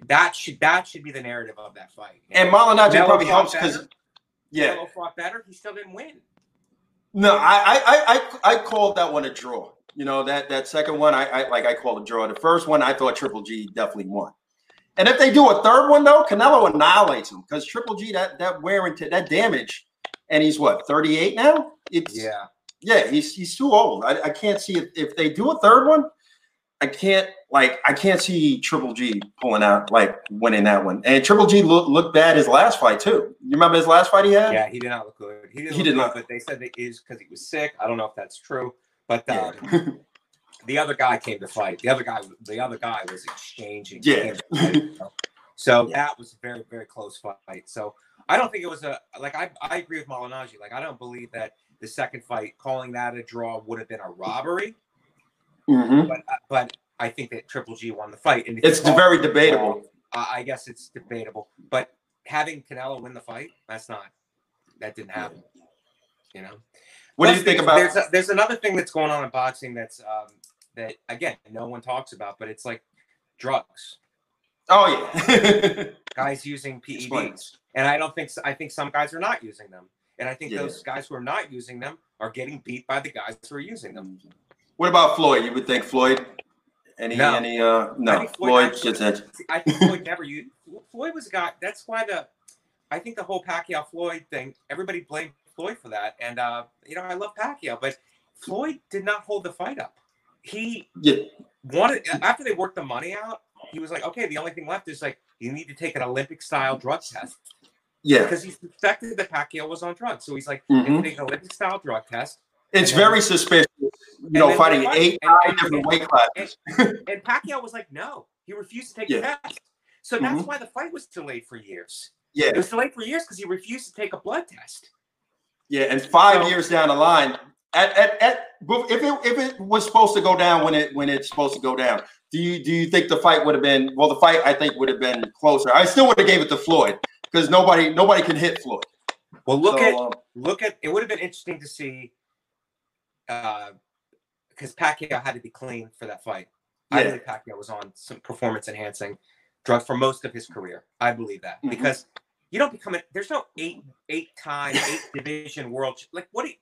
that should that should be the narrative of that fight. And Malignaggi Canelo probably helps because yeah, Canelo fought better. He still didn't win. No, I I I I called that one a draw. You know that that second one, I, I like I called a draw. The first one, I thought Triple G definitely won. And if they do a third one though, Canelo annihilates him because Triple G that that wear and that damage, and he's what thirty eight now. It's Yeah. yeah, he's he's too old. I, I can't see if, if they do a third one. I can't like I can't see Triple G pulling out like winning that one. And Triple G looked looked bad his last fight too. You remember his last fight he had? Yeah, he did not look good. He, didn't He look did good, not. but they said it is because he was sick. I don't know if that's true, but Yeah. um, the other guy came to fight. The other guy, the other guy was exchanging. Yeah. So Yeah. that was a very, very close fight. So I don't think it was a like I, I agree with Malignaggi. Like I don't believe that the second fight, calling that a draw, would have been a robbery. Mhm. But uh, but I think that Triple G won the fight. And It's very debatable. I guess it's debatable. But having Canelo win the fight, that's not that didn't happen. You know. What do you think about? There's a, there's another thing that's going on in boxing that's um, that again no one talks about, but it's like drugs. Oh yeah. Guys using Explain. PEDs, and I don't think I think some guys are not using them, and I think Yeah. those guys who are not using them are getting beat by the guys who are using them. What about Floyd? You would think Floyd? Any No. any uh no think Floyd actually- just had I think Floyd never used. Floyd was a guy. That's why the I think the whole Pacquiao Floyd thing. Everybody blamed Floyd for that, and uh, you know I love Pacquiao, but Floyd did not hold the fight up. He yeah wanted after they worked the money out, he was like, okay, the only thing left is like you need to take an Olympic style drug test yeah. because he suspected that Pacquiao was on drugs. So he's like, Mhm. you take an Olympic style drug test. It's very suspicious. You know, fighting fight- eight and- nine and- different and- weight classes. And Pacquiao was like, no, he refused to take the Yeah. test. So that's Mhm. why the fight was delayed for years. Yeah, It was delayed for years because he refused to take a blood test. yeah. And five So- years down the line, at, at, at if it if it was supposed to go down when it when it's supposed to go down, do you do you think the fight would have been well? The fight I think would have been closer. I still would have gave it to Floyd because nobody nobody can hit Floyd. Well, look So, at um, look at it would have been interesting to see uh because Pacquiao had to be clean for that fight. I believe Pacquiao was on some performance enhancing drugs for most of his career. I believe that Mhm. because you don't become a there's no eight eight time eight division world like what do you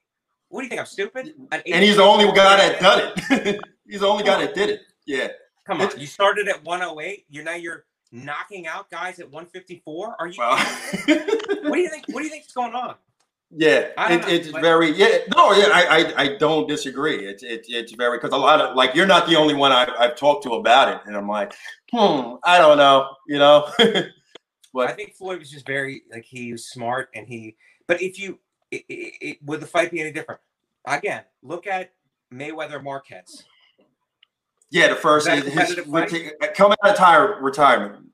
what do you think I'm stupid? An and he's the only guy that done it. he's the only guy that did it. Yeah. Come on, you started at 108. You're now you're knocking out guys at 154. Are you? What do you think? What do you think's going on? Yeah, it, it's very yeah. No, yeah, I I, I don't disagree. It's it, it's very because a lot of like you're not the only one I've, I've talked to about it, and I'm like, hmm, I don't know, you know. But I think Floyd was just very like he was smart and he. But if you, it, it, it, would the fight be any different? Again, look at Mayweather Marquez. yeah, the first Is that a his, reti- coming out of tire retirement,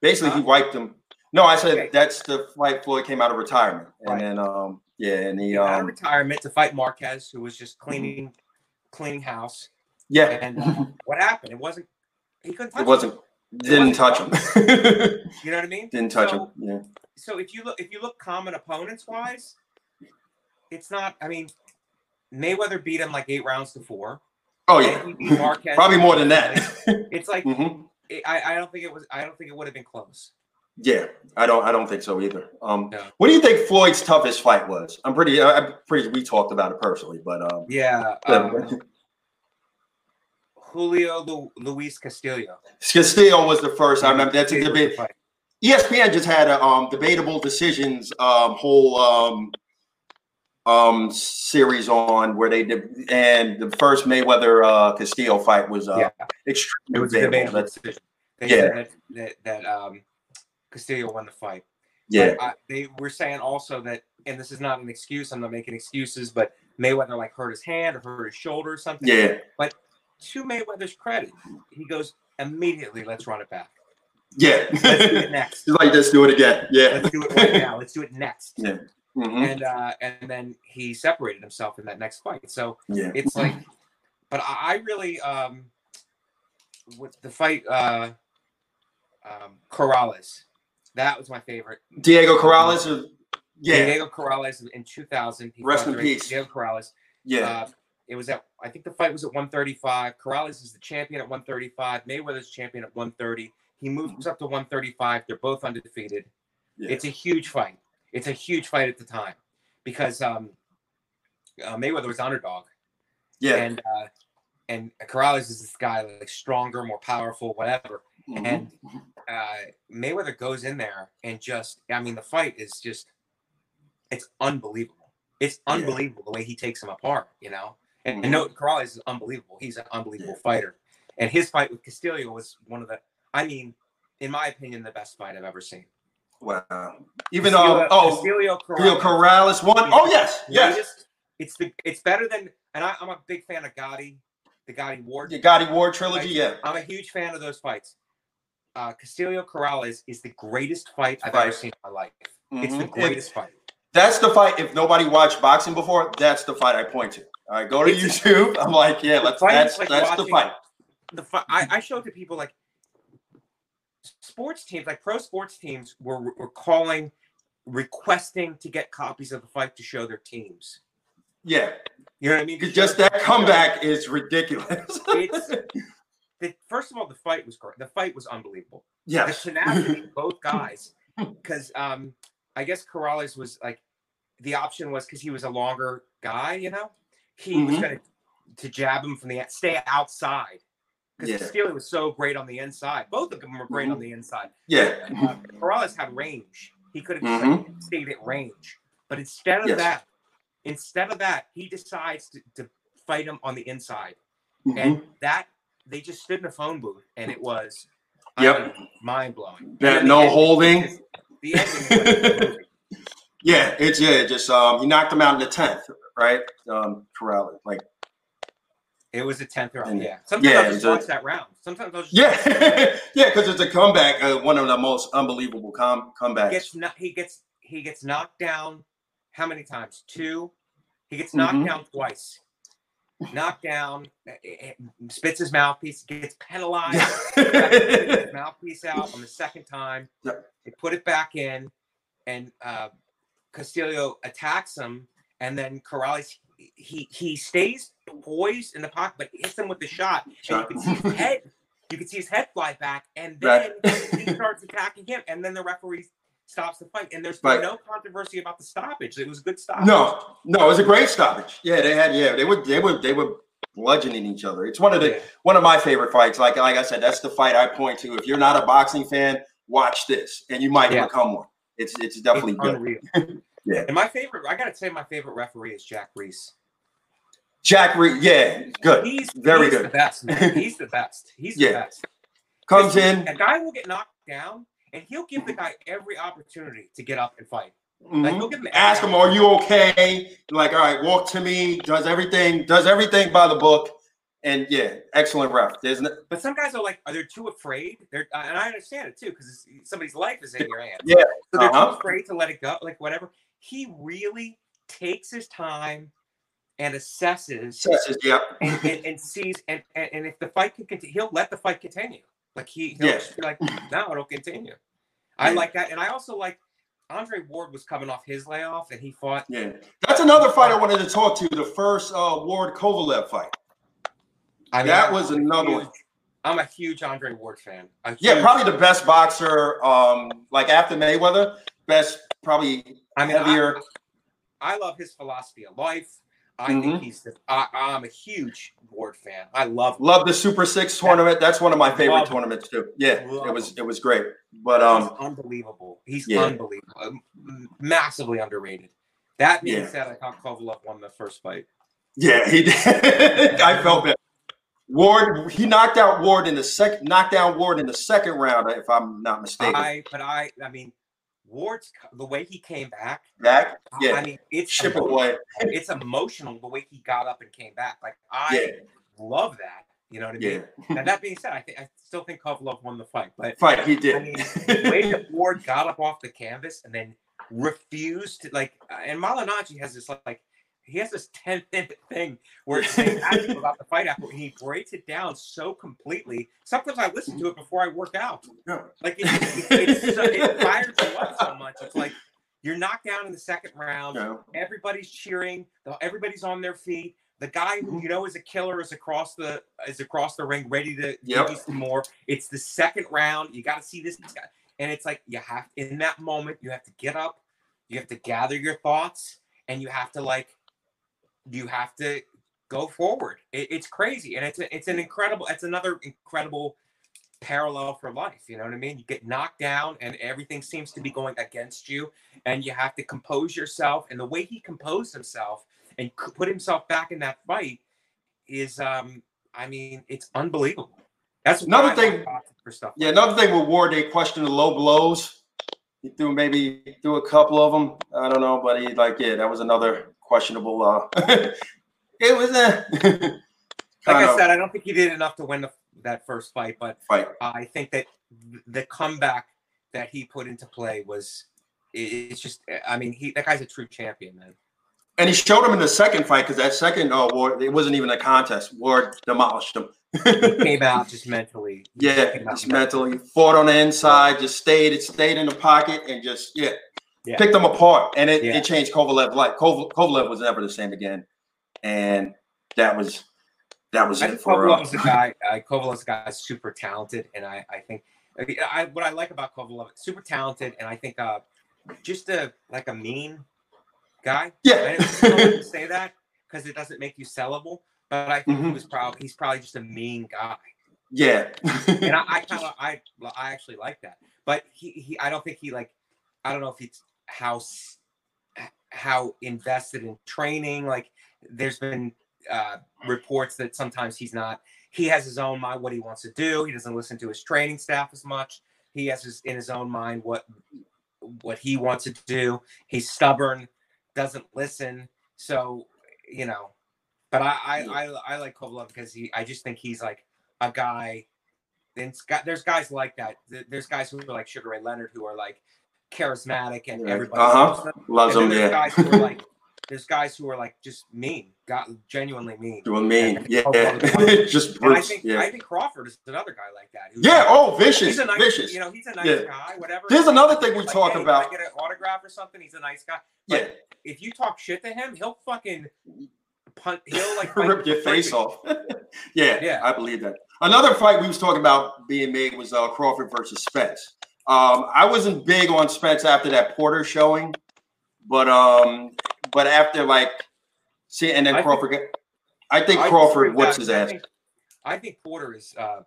basically he wiped him. No, I said Okay. that's the fight Floyd came out of retirement, and then um yeah, and he He out of um retirement to fight Marquez, who was just cleaning, cleaning house. yeah, And uh, what happened? It wasn't. He couldn't touch. it wasn't didn't touch him. Him. You know what I mean? didn't touch So- him. Yeah. so if you look if you look common opponents wise, it's not. I mean, Mayweather beat him like eight rounds to four. Oh yeah. Marquez Probably more than that. It's like Mhm. it, I, I don't think it was. I don't think it would have been close. Yeah, I don't. I don't think so either. Um, No. what do you think Floyd's toughest fight was? I'm pretty. I'm pretty. We talked about it personally, but um, Yeah, um, Julio Lu, Luis Castillo. Castillo was the first. I remember that's a debate. fight. ESPN just had a um, debatable decisions um, whole um, um series on where they did, and the first Mayweather uh Castillo fight was uh yeah, extremely it was a debatable. debatable decision. They Yeah. that, that that um, Castillo won the fight. Yeah, uh, they were saying also that, and this is not an excuse. I'm not making excuses, but Mayweather like hurt his hand or hurt his shoulder or something. yeah, but To Mayweather's credit, he goes immediately. Let's run it back. yeah. Let's do it next. It's like let's do it again. Yeah. Let's do it right now. Let's do it next. Yeah. Mhm. And uh, and then he separated himself in that next fight. So Yeah. it's like, but I, I really um, with the fight uh, um, Corrales, that was my favorite. Diego Corrales. is- Yeah. Diego Corrales in 2000. he Rest in peace. Diego Corrales. Yeah. Uh, it was at I think the fight was at 135. Corrales is the champion at 135. Mayweather's champion at 130. He moves up to 135. They're both undefeated. Yeah. It's a huge fight. It's a huge fight at the time because um, uh, Mayweather was underdog, yeah. and uh, and Corrales is this guy like stronger, more powerful, whatever. Mhm. And uh, Mayweather goes in there and just, I mean, the fight is just, it's unbelievable. It's Yeah. unbelievable the way he takes him apart, you know. And, Mhm. and no, Corrales is unbelievable. He's an unbelievable fighter. And his fight with Castillo was one of the, I mean, in my opinion, the best fight I've ever seen. wow. Even though oh, Castillo Diego Corrales won. Oh yes, yes. greatest- It's the, it's better than, and I, I'm a big fan of Gatti, the Gatti Ward. The Gatti War trilogy. Yeah. I'm a huge fan of those fights. Uh, Castillo Corrales is the greatest fight I've Fight. ever seen in my life. It's the Mhm. greatest fight. That's the fight. If nobody watched boxing before, that's the fight I point to. All right, go to It's- YouTube. I'm like, yeah, let's. fight That's like that's the fight. The fi- I, I show it to people like sports teams, like pro sports teams, were were calling, requesting to get copies of the fight to show their teams. Yeah, You know what I mean? because just that comeback is ridiculous. The, first of all, the fight was great. The fight was unbelievable. Yeah, the tenacity of both guys because um i guess corrales was like the option was because he was a longer guy you know he was Mhm. going to jab him from the stay outside because Yeah. Castillo was so great on the inside both of them were great on the inside Yeah. uh, corrales had range he could have like, stayed at range but instead of Yes. that instead of that he decides to, to fight him on the inside and that they just stood in a phone booth and it was Yep. mind blowing. That no holding. Ending. the movie. Yeah, it's yeah, just um, he knocked him out in the tenth, right? Um, Corrales, like It was a tenth round. Yeah. Sometimes yeah, I'll just watch that round. Sometimes I'll just yeah, yeah, because it's a comeback, uh, one of the most unbelievable com- He comebacks. gets kno- he gets he gets knocked down. How many times? Two. He gets knocked Mhm. down twice. Knocked down, eh, eh, spits his mouthpiece, gets penalized. his mouthpiece out on the second time. Yep. They put it back in, and uh, Castillo attacks him, and then Corrales he he stays poised in the pocket, but hits him with the shot, and you can see his head. You can see his head fly back, and then he starts attacking him, and then the referee stops the fight. And there's Right. no controversy about the stoppage. It was a good stoppage. No, no, it was a great stoppage. Yeah, they had yeah, they were they were they were bludgeoning each other. It's one of the Yeah. one of my favorite fights. Like like I said, that's the fight I point to. If you're not a boxing fan, watch this, and you might Yeah. become one. It's it's definitely It's good. unreal. Yeah. And my favorite, I gotta say, my favorite referee is Jack Reiss. Jack Reiss, yeah, good. He's Very he's good. The best. man. He's the best. He's the best. Comes in, A guy will get knocked down, and he'll give the guy every opportunity to get up and fight. Like mhm. he'll give him ask him, "Are you okay?" Like, all right, walk to me. Does everything does everything by the book, and yeah, excellent ref. There's no, But some guys are like, are they too afraid? They're, uh, and I understand it too because somebody's life is in your hands. Yeah, So they're uh-huh. too afraid to let it go, like whatever. He really takes his time and assesses says, yep. and, and, and sees and, and and if the fight can continue, he'll let the fight continue. Like he, he'll Yeah. just be like, no, it'll continue. I like that, and I also like Andre Ward was coming off his layoff, and he fought. Yeah, that's another fight I wanted to talk to. The first uh, Ward Kovalev fight. I That I'm was another huge- one. I'm a huge Andre Ward fan. A Yeah, probably the best boxer. Um, like after Mayweather, best probably I mean, I. I love his philosophy of life. I Mhm. think he's the. I, I'm a huge Ward fan. I love. him. Love the Super Six tournament. That's one of my favorite Love tournaments too. Yeah, Love it was it. was great. But He's um, unbelievable. He's yeah. unbelievable. Um, Massively underrated. That being Yeah. said, I thought Kovalev won the first fight. Yeah, he did. I felt that. Ward, he knocked out Ward in the second, knocked down Ward in the second round, if I'm not mistaken. I, but I, I mean, Ward's the way he came back. Back, yeah, I mean, it's ship away. It's emotional the way he got up and came back. Like I Yeah, love that. You know what I mean? yeah. Now that being said, I think I still think Kovalev won the fight, but Fight, he did. I mean, the way that Ward got up off the canvas and then refused to like, uh, and Malinachi has this like, he has this ten minute thing where it's saying about the fight after, he breaks it down so completely. Sometimes I listen to it before I work out. Yeah. Like it, it, it's so, it fires you up so much. It's like you're knocked down in the second round. Know, Everybody's cheering. Everybody's on their feet. The guy who mm-hmm. you know is a killer is across the is across the ring, ready to Yep. give you some more. It's the second round. You got to see this guy, and it's like you have in that moment you have to get up, you have to gather your thoughts, and you have to like you have to go forward. It, it's crazy, and it's a, it's an incredible. It's another incredible parallel for life. You know what I mean? You get knocked down, and everything seems to be going against you, and you have to compose yourself. And the way he composed himself and put himself back in that fight is, um, I mean, it's unbelievable. That's Another why I love thing- for stuff. yeah. Another thing with Ward, they questioned the low blows. He threw maybe threw a couple of them. I don't know, but he like yeah, that was another questionable. uh It was a. Like I said, I don't think he did enough to win the, that first fight, but fight. I think that the comeback that he put into play was it's just I mean he that guy's a true champion man. And he showed him in the second fight because that second uh, Ward, it wasn't even a contest. Ward demolished him. He came out just mentally. he Yeah, came out just mentally fought on the inside, just stayed, it stayed in the pocket, and just yeah, Yeah. picked them apart, and it, Yeah. it changed Kovalev Like Kov- Kovalev was never the same again, and that was that was I it for uh, Kovalev's a guy. Uh, Kovalev's a guy super talented, and I I think I, what I like about Kovalev super talented, and I think uh just a like a mean guy. I yeah, don't say that because it doesn't make you sellable, but I think he Mhm. was probably he's probably just a mean guy. yeah, and I, I kind of I I actually like that. But he, he I don't think he like I don't know if it's how how invested in training. Like there's been uh, reports that sometimes he's not. He has his own mind what he wants to do. He doesn't listen to his training staff as much. He has his in his own mind what what he wants to do. He's stubborn, doesn't listen. So you know, but I I I, I like Kovalev because he I just think he's like a guy. Then Scott- there's guys like that. There's guys who are like Sugar Ray Leonard who are like charismatic and everybody Uh-huh. loves them. loves And him. there's Yeah, guys who are like there's guys who are like just mean, got genuinely mean. doing mean. And Yeah, just And I think Yeah, I think Crawford is another guy like that. yeah. like- Oh, vicious, he's a nice, vicious. you know, he's a nice Yeah. guy. Whatever. There's another thing we Like, talk hey, about. Get an autograph or something. He's a nice guy. Yeah, If you talk shit to him, he'll fucking punt. He'll like rip your face off. yeah, Yeah. I believe that. Another fight we was talking about being made was uh, Crawford versus Spence. Um, I wasn't big on Spence after that Porter showing, but um, but after like see, and then I think- Crawford. got- I think I Crawford whoops his I think, I think Porter is. Uh,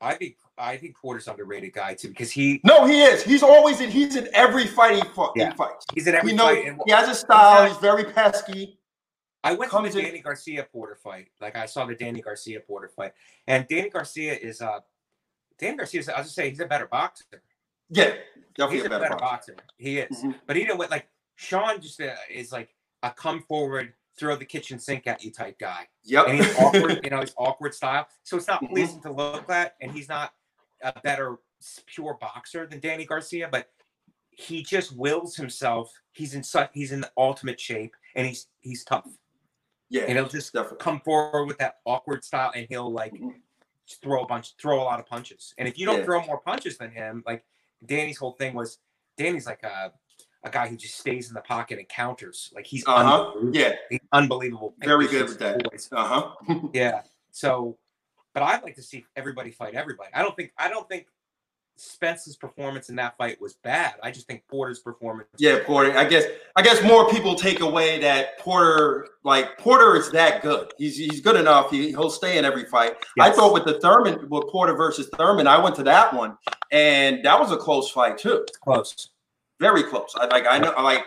I think I think Porter's underrated guy too because he No, he is. He's always in. He's in every fight he, fought, Yeah. he fights. he's in every He knows. fight. And He has a style. He's very pesky. I went to comes the in- Danny Garcia Porter fight. Like I saw the Danny Garcia Porter fight, and Danny Garcia is uh, Danny Garcia. is- I was just say he's a better boxer. Yeah, definitely He's a better, boxer. boxer. He is, Mhm. but he didn't win. Like Shawn just uh, is like a come forward, throw the kitchen sink at you type guy. Yep. and he's awkward, you know, his awkward style. So it's not Mhm. pleasing to look at, and he's not a better pure boxer than Danny Garcia, but he just wills himself. He's in such he's in the ultimate shape, and he's he's tough. yeah, And he'll just definitely. come forward with that awkward style, and he'll like Mhm. Throw a bunch, throw a lot of punches. And if you don't Yeah. throw more punches than him, like Danny's whole thing was, Danny's like a a guy who just stays in the pocket and counters. Like he's Uh huh. unbelievable. Yeah. He's unbelievable. Very good with that. Uh huh. Yeah. So, but I'd like to see everybody fight everybody. I don't think I don't think Spence's performance in that fight was bad. I just think Porter's performance. Yeah, Porter. I guess I guess more people take away that Porter, like Porter, is that good. He's he's good enough. He he'll stay in every fight. I thought with the Thurman, with Porter versus Thurman, I went to that one, and that was a close fight too. close. Very close. I like. I know. I like.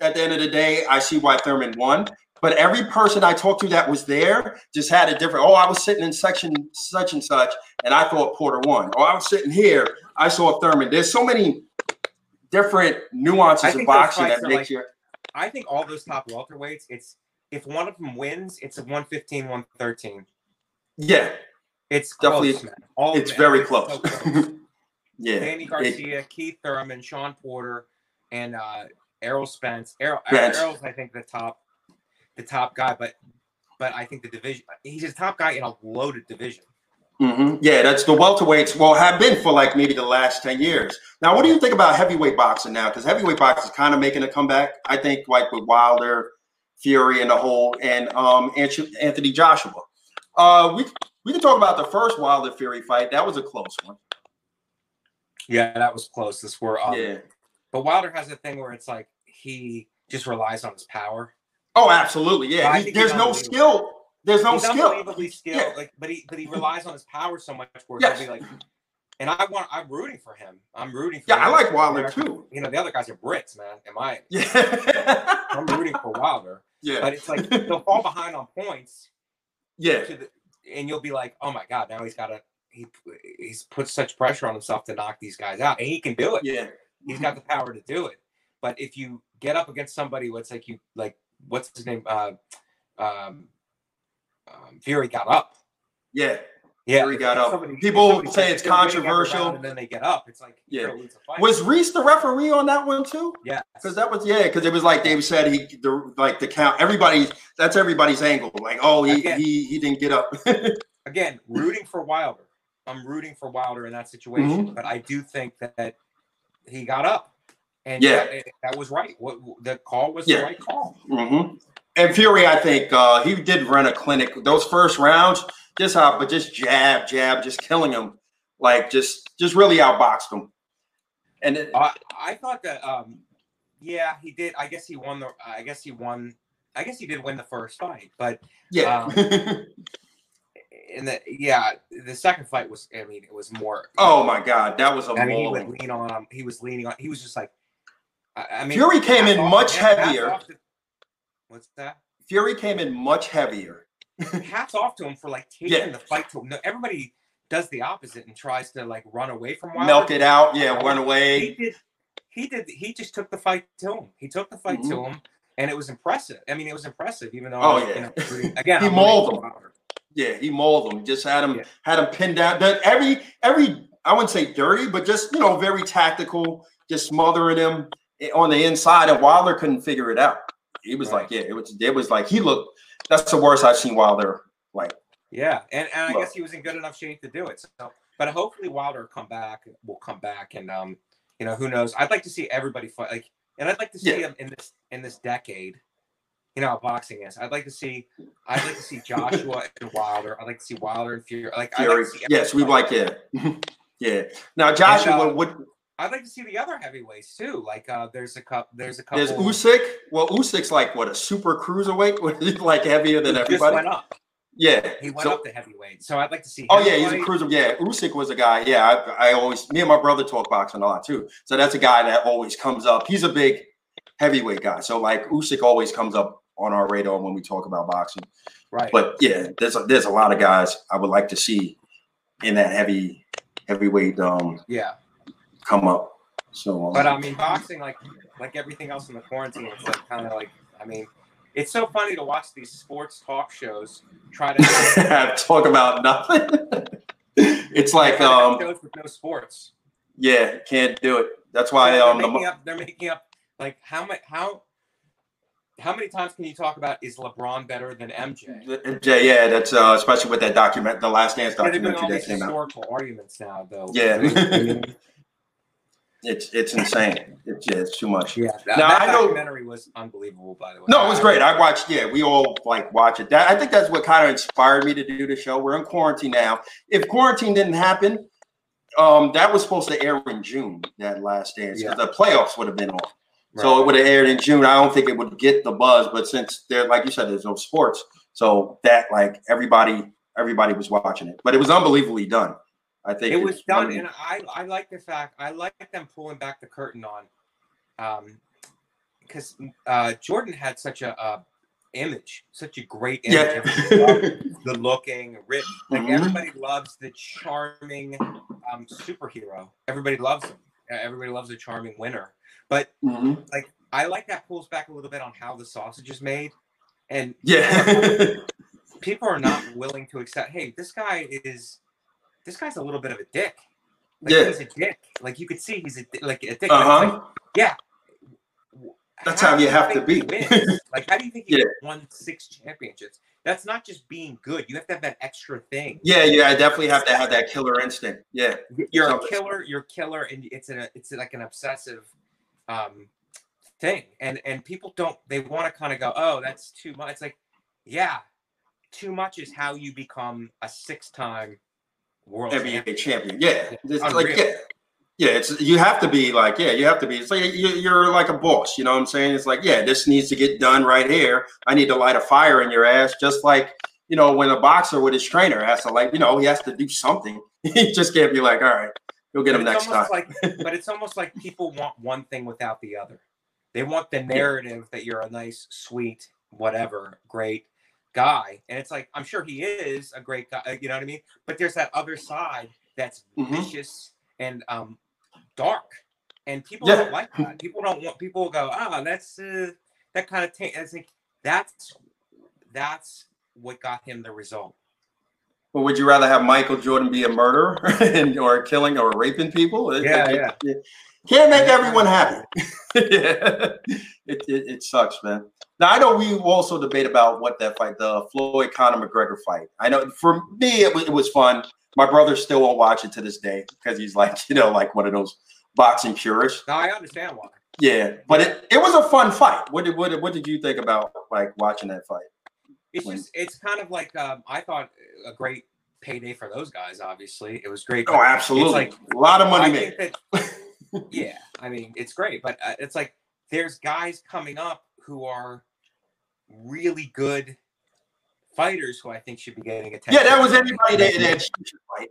at the end of the day, I see why Thurman won. But every person I talked to that was there just had a different. Oh, I was sitting in section such and such, and I thought Porter won. Or I was sitting here, I saw Thurman. There's so many different nuances of boxing that make like, you. I think all those top welterweights, it's if one of them wins, it's a 115, 113. Yeah. It's definitely close, all it's very it's close. So close. yeah. Danny Garcia, it, Keith Thurman, Shawn Porter, and uh Errol Spence. Errol, Errol's I think the top the top guy, but but I think the division he's the top guy in a loaded division. Mm-hmm. Yeah, that's the welterweights. Well, have been for like maybe the last ten years. Now, what do you think about heavyweight boxing now? Because heavyweight boxing is kind of making a comeback. I think like with Wilder, Fury, and the whole, and um Anthony Joshua. Uh, we we can talk about the first Wilder Fury fight. That was a close one. Yeah, that was close. This were um, yeah. But Wilder has a thing where it's like he just relies on his power. Oh, absolutely. Yeah. He, there's no skill. There's no he's skill. Unbelievably skilled. Yeah. Like, but he but he relies on his power so much where yes. he'll be like and I want I'm rooting for him. I'm rooting for Yeah, him. I like Wilder too. You know, the other guys are Brits, man. Am I? Yeah. I'm rooting for Wilder. Yeah. But it's like they'll fall behind on points. Yeah. The, and you'll be like, oh my God, now he's got to he he's put such pressure on himself to knock these guys out. And he can do it. Yeah. He's got the power to do it. But if you get up against somebody what's like you like what's his name? Uh um, um Fury got up. Yeah. Yeah, Fury got up. Somebody, People say it's controversial, and then they get up. It's like yeah. Was Reiss the referee on that one too? Yeah, because that was yeah, because it was like David said he the like the count. Everybody that's everybody's angle. Like oh he again, he he didn't get up. again, rooting for Wilder. I'm rooting for Wilder in that situation, mm-hmm. but I do think that he got up. And yeah, that, that was right. What the call was yeah. the right call. Mm-hmm. And Fury, I think uh, he did run a clinic. Those first rounds, just how, but just jab, jab, just killing him, like just, just really outboxed him. And it, uh, I thought that, um, yeah, he did. I guess he won the. I guess he won. I guess he did win the first fight, but yeah. Um, and the yeah, the second fight was. I mean, it was more. Oh my god, that was a. I mean, he would lean on him. He was leaning on. He was just like. I, I mean, Fury came in much heavier. What's that? Fury came in much heavier. hats off to him for like taking yeah. the fight to him. No, everybody does the opposite and tries to like run away from Wilder. Milk it out, yeah, run away. He did. He did. He just took the fight to him. He took the fight mm-hmm. to him, and it was impressive. I mean, it was impressive, even though. Oh yeah. You know, again, he mauled him. Yeah, he mauled him. Just had him yeah. had him pinned down. But every every I wouldn't say dirty, but just you know very tactical, just smothering him on the inside, and Wilder couldn't figure it out. He was right. like, yeah, it was it was like he looked. That's the worst I've seen Wilder like. Yeah, and, and I guess he was in good enough shape to do it. So, but hopefully Wilder come back will come back, and um, you know, who knows? I'd like to see everybody fight like, and I'd like to see yeah. him in this in this decade you know how boxing is. I'd like to see, I'd like to see Joshua and Wilder. I'd like to see Wilder and Fury. Like, Fury. Like yes, we like it. yeah. Now Joshua and, uh, would. I'd like to see the other heavyweights too. Like, uh, there's a cup. There's a couple. There's Usyk. Well, Usyk's like what a super cruiserweight. like heavier than everybody. went up. Yeah, he went so, up to heavyweight. So I'd like to see. oh yeah, he's a cruiser. Yeah, Usyk was a guy. Yeah, I, I always me and my brother talk boxing a lot too. So that's a guy that always comes up. He's a big heavyweight guy. So like Usyk always comes up on our radar when we talk about boxing. Right. But yeah, there's a, there's a lot of guys I would like to see in that heavy heavyweight um yeah come up. So um, But I mean boxing like like everything else in the quarantine it's like kind of like I mean it's so funny to watch these sports talk shows try to talk about nothing. it's like um shows with no sports. Yeah, can't do it. That's why they're um making the, up, they're making up like how much how how many times can you talk about is LeBron better than MJ? MJ, yeah, that's uh, especially with that document, the Last Dance documentary that came out. historical out. arguments now, though. Yeah, it's it's insane. It's it's too much. Yeah, that, now, that I know, documentary was unbelievable. By the way, no, it was great. I watched. Yeah, we all like watch it. That I think that's what kind of inspired me to do the show. We're in quarantine now. If quarantine didn't happen, um, that was supposed to air in June. That Last Dance because yeah. the playoffs would have been on. So it would have aired in June. I don't think it would get the buzz, but since there, like you said, there's no sports, so that like everybody, everybody was watching it. But it was unbelievably done. I think it was done, and I I like the fact I like them pulling back the curtain on, um, because uh, Jordan had such a uh, image, such a great Yeah. image. Loved the looking, rip. Like Mhm. everybody loves the charming um, superhero. Everybody loves him. Everybody loves a charming winner. But Mhm. I like that pulls back a little bit on how the sausage is made, and Yeah. people are not willing to accept. Hey, this guy is, this guy's a little bit of a dick. Like, Yeah. he's a dick. Like you could see he's a like a dick. Uh it's like, yeah. That's how do you have to be. like, how do you think he Yeah. won six championships? That's not just being good. You have to have that extra thing. Yeah, yeah. I definitely have to have that killer instinct. Yeah. You're a killer. You're a killer, and it's a it's like an obsessive um thing. And and people don't. They want to kind of go, oh, that's too much. It's like, yeah, too much is how you become a six-time world. NBA champion. Yeah. It's like yeah. Yeah, it's you have to be like yeah, you have to be. It's like you, you're like a boss, you know what I'm saying? It's like yeah, this needs to get done right here. I need to light a fire in your ass, just like you know when a boxer with his trainer has to like you know he has to do something. he just can't be like all right, you'll get But him next time. like, but it's almost like people want one thing without the other. They want the narrative that you're a nice, sweet, whatever, great guy, and it's like I'm sure he is a great guy. You know what I mean? But there's that other side that's Mhm. vicious and um dark, and people Yeah. don't like that. People don't want. People go, ah, that's uh, that kind of. T-. It's like that's that's what got him the result. But would you rather have Michael Jordan be a murderer and or killing or raping people? It- Yeah, it- it- can't make everyone happy. yeah. it it sucks, man. Now I know we also debate about what that fight, the Floyd Conor McGregor fight. I know for me it was, it was fun. My brother still won't watch it to this day because he's like you know like one of those boxing purists. No, I understand why. Yeah, but it, it was a fun fight. What did what what did you think about like watching that fight? It's when- just it's kind of like um, I thought a great payday for those guys. Obviously, it was great. Oh, absolutely, like- a lot of money I made. that yeah, I mean it's great, but uh, it's like there's guys coming up who are really good fighters who I think should be getting attention. Yeah, that was anybody that, that should fight.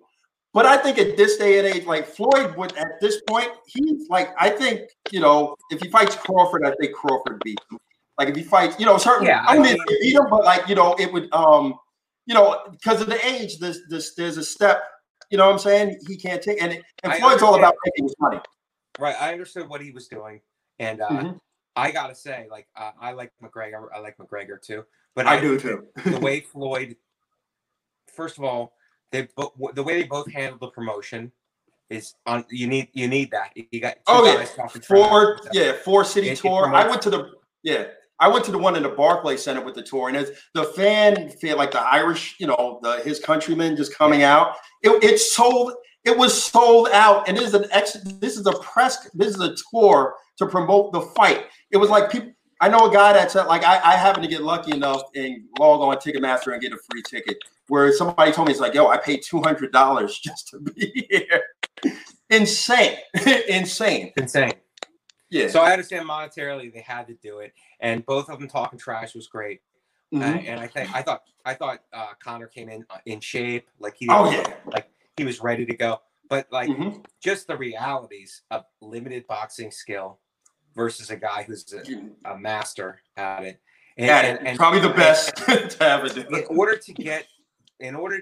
But I think at this day and age, like Floyd would at this point, he's like, I think, you know, if he fights Crawford, I think Crawford beats him. Like if he fights, you know, certainly Yeah, I I don't mean- mean beat him, but like, you know, it would um, you know, because of the age, this this there's a step, you know what I'm saying? He can't take and, it, and Floyd's all about making his money. right. I understood what he was doing, and uh, Mhm. I gotta say, like uh, I like McGregor. I like McGregor too, but I do too. the way Floyd, first of all, they bo- the way they both handled the promotion is on. You need you need that. You got Oh, yeah. Four, yeah, four city It- it tour. I went to the yeah, I went to the one in the Barclay Center with the tour, and it's the fan feel like the Irish, you know, the his countrymen just coming out. It, it sold. It was sold out, and this is an ex. This is a press. This is a tour to promote the fight. It was like people. I know a guy that's at, like I, I happen to get lucky enough and log on Ticketmaster and get a free ticket. Where somebody told me it's like, yo, I paid two hundred dollars just to be here. Insane, insane. insane. Yeah. So I understand monetarily they had to do it, and both of them talking trash was great. Uh, Mhm. and I think I thought I thought uh, Conor came in uh, in shape, like he Oh yeah. like he was ready to go. But like Mhm. just the realities of limited boxing skill versus a guy who's a, a master at it. And, At and- it. and- Probably the best to have it. in order to get in order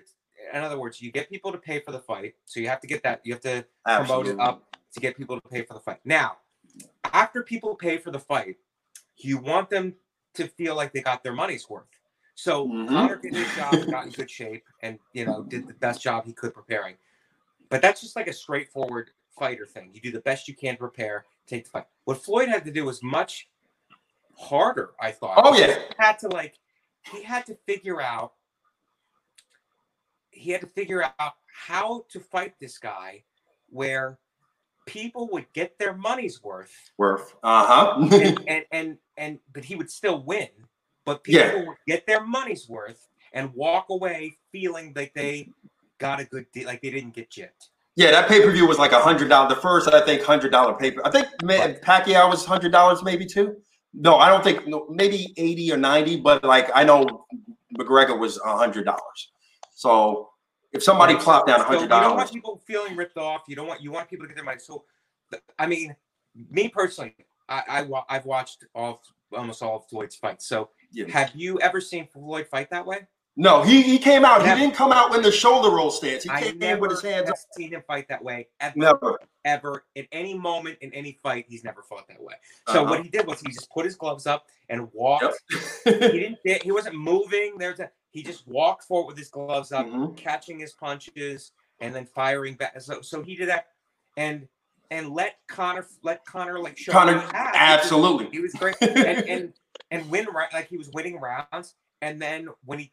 in other words you get people to pay for the fight so you have to get that you have to promote it up to get people to pay for the fight now after people pay for the fight you want them to feel like they got their money's worth so Mhm. Conor did his job got in good shape and you know did the best job he could preparing but that's just like a straightforward fighter thing you do the best you can to prepare take the fight what floyd had to do was much harder i thought Oh, yeah. he had to like he had to figure out he had to figure out how to fight this guy where people would get their money's worth Worth. Uh huh. and and and, and but he would still win but people Yeah. would get their money's worth and walk away feeling like they got a good deal like they didn't get gypped yeah, that pay per view was like a hundred dollars. The first, I think, hundred dollar pay per. I think Right. Pacquiao was hundred dollars, maybe too. No, I don't think. No, maybe eighty or ninety, but like I know McGregor was a hundred dollars. So if somebody Right, plopped down a so hundred you don't want people feeling ripped off you don't want you want people to get their money so i mean me personally I, I I've watched all almost all of Floyd's fights. So Yeah. have you ever seen Floyd fight that way? No, he he came out. Never. He didn't come out in the shoulder roll stance. He I came in never with his hands have up. seen him fight that way ever, Never. ever in any moment in any fight. He's never fought that way. So Uh-huh. what he did was he just put his gloves up and walked. Yep. He didn't. He wasn't moving. There's a. He just walked forward with his gloves up, Mhm. catching his punches and then firing back. So so he did that, and and let Conor let Conor like show Conor, what he had. absolutely. He was great and and and win ra- like he was winning rounds. And then when he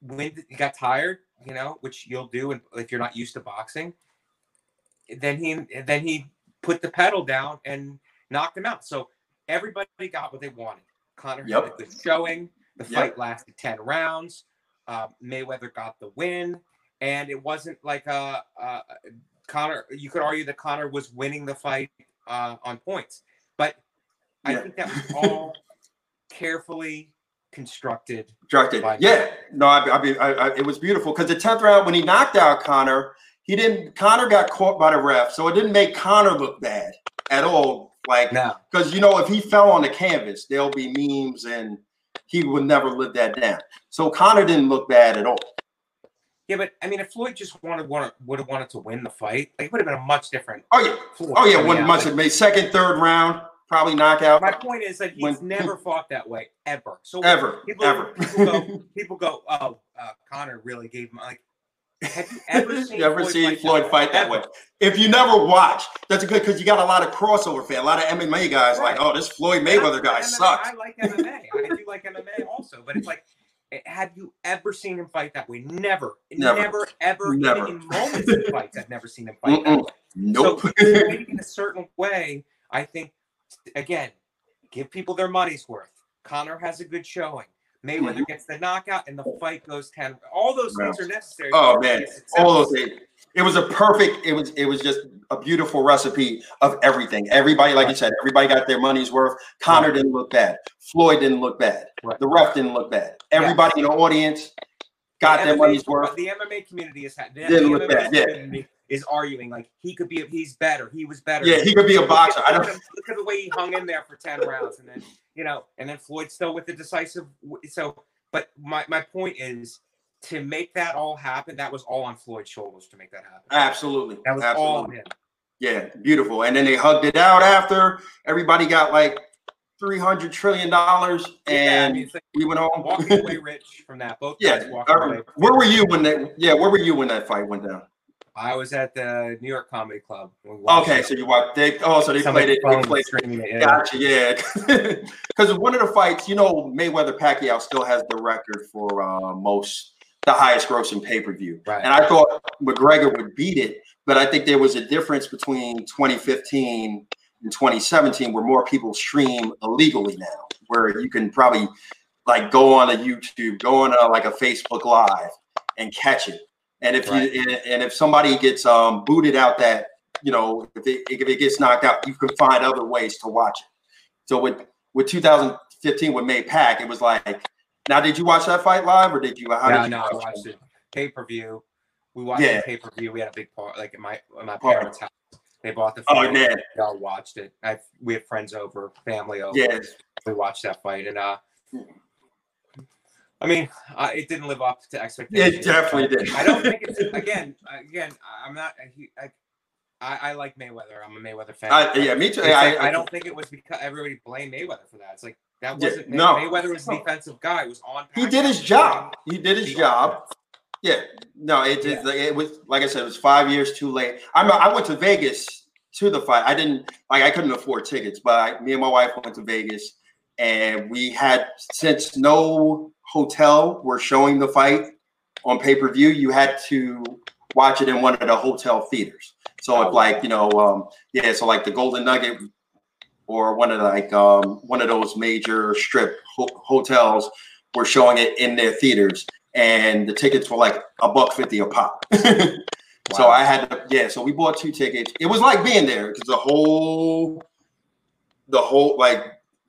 when he got tired, you know, which you'll do, and if you're not used to boxing, then he then he put the pedal down and knocked him out. So everybody got what they wanted. Conor Yep. had a good showing. The Yep. fight lasted ten rounds. Uh, Mayweather got the win, and it wasn't like a, uh Conor. You could argue that Conor was winning the fight uh, on points, but I Yeah. think that was all carefully constructed. Directed. Fine. Yeah. No, I, I, I, it was beautiful because the tenth round when he knocked out Conor, he didn't. Conor got caught by the ref, so it didn't make Conor look bad at all. Like Now, because you know if he fell on the canvas, there'll be memes and he would never live that down. So Conor didn't look bad at all. yeah, but I mean, if Floyd just wanted wanted would have wanted to win the fight, like, it would have been a much different. Oh yeah. Floyd Oh yeah. One much Like, made second, third round, probably knockout. my point is that he's When- never fought that way ever. So Ever. people, ever. people go, people go, oh, uh, Conor really gave him like. Have you ever seen You ever Floyd seen fight Floyd fight that way? If you never watch, that's good because you got a lot of crossover fan, a lot of MMA guys like, oh, this Floyd Mayweather guy MMA. sucks. I like MMA. I do like MMA also, but it's like, eh, have you ever seen him fight that way? Never, Never. never, ever. Never. Even in moments of fights, I've never seen him fight that Mm-mm. way. Nope. So fighting in a certain way, I think, again, give people their money's worth. Conor has a good showing. Mayweather Mhm. gets the knockout, and the fight goes ten. All those things are necessary. Oh for it to man, be a success. all those things. It was a perfect. It was. It was just a beautiful recipe of everything. Everybody, like you said, everybody got their money's worth. Conor didn't look bad. Floyd didn't look bad. Right. The ref didn't look bad. Everybody in the audience got The their MMA money's worth. The MMA community is ha- the, Didn't the look MMA bad, yeah. Is arguing like he could be. He's better. He was better. Yeah, he could be a Look boxer. at- I look don't. look at the way he hung in there for 10 rounds and then you know and then floyd still with the decisive so but my, my point is to make that all happen that was all on floyd's shoulders to make that happen Absolutely. that was Absolutely. all him Yeah, beautiful. And then they hugged it out after. Everybody got like three hundred trillion dollars, yeah, I and mean, like we went home. walking away rich from that both yeah. guys walking away where were you when that? Yeah, where were you when that fight went down? I was at the new york comedy club when we watched Okay, it. so you watched. They oh, so they Somebody played it. They played. streaming it, yeah. Gotcha. Yeah, because one of the fights, you know, Mayweather Pacquiao still has the record for uh, most, the highest grossing pay per view. Right. And I thought McGregor would beat it, but I think there was a difference between 2015 and 2017 where more people stream illegally now, where you can probably like go on a YouTube, go on a, like a Facebook Live and catch it. And if Right. you and, and if somebody gets um, booted out that you know if it, if it gets knocked out, you can find other ways to watch it. So with with 2015 with May Pack, it was like. Now, did you watch that fight live, or did you? How yeah, did you no, I watch watched it pay per view. We watched Yeah. the pay per view. We had a big part, like in my my Part. parents' house. They bought the fight. Oh fight. man, We all watched it. I we had friends over, family over. yeah, We watched that fight, and uh, I mean, uh, it didn't live up to expectations. it definitely did. I don't think it's again. Again, I'm not. I, I, I like Mayweather. I'm a Mayweather fan. I, yeah, me too. I, like, I, I don't think it was because everybody blamed Mayweather for that. It's like that wasn't no. Mayweather was a No. defensive guy. It was on. He did his job. He did his job. Yeah, no, it, it, it was like I said, it was five years too late. I'm I went to Vegas to the fight. I didn't like I couldn't afford tickets, but I, me and my wife went to Vegas, and we had since no hotel were showing the fight on pay per view, you had to watch it in one of the hotel theaters. So Oh, if like you know, um, yeah, so like the Golden Nugget or one of the, like um, one of those major strip ho- hotels were showing it in their theaters, and the tickets were like a buck fifty a pop. So I had to, yeah. So we bought two tickets. It was like being there because the whole, the whole like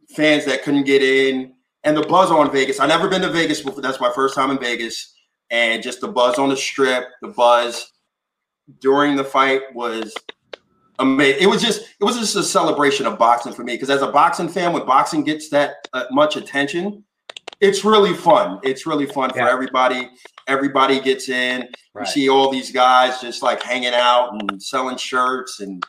fans that couldn't get in and the buzz on Vegas. I never been to Vegas before. That's my first time in Vegas, and just the buzz on the strip, the buzz during the fight was amazing. It was just it was just a celebration of boxing for me because as a boxing fan, when boxing gets that uh, much attention, it's really fun. It's really fun for everybody. Everybody gets in. Right. You see all these guys just like hanging out and selling shirts and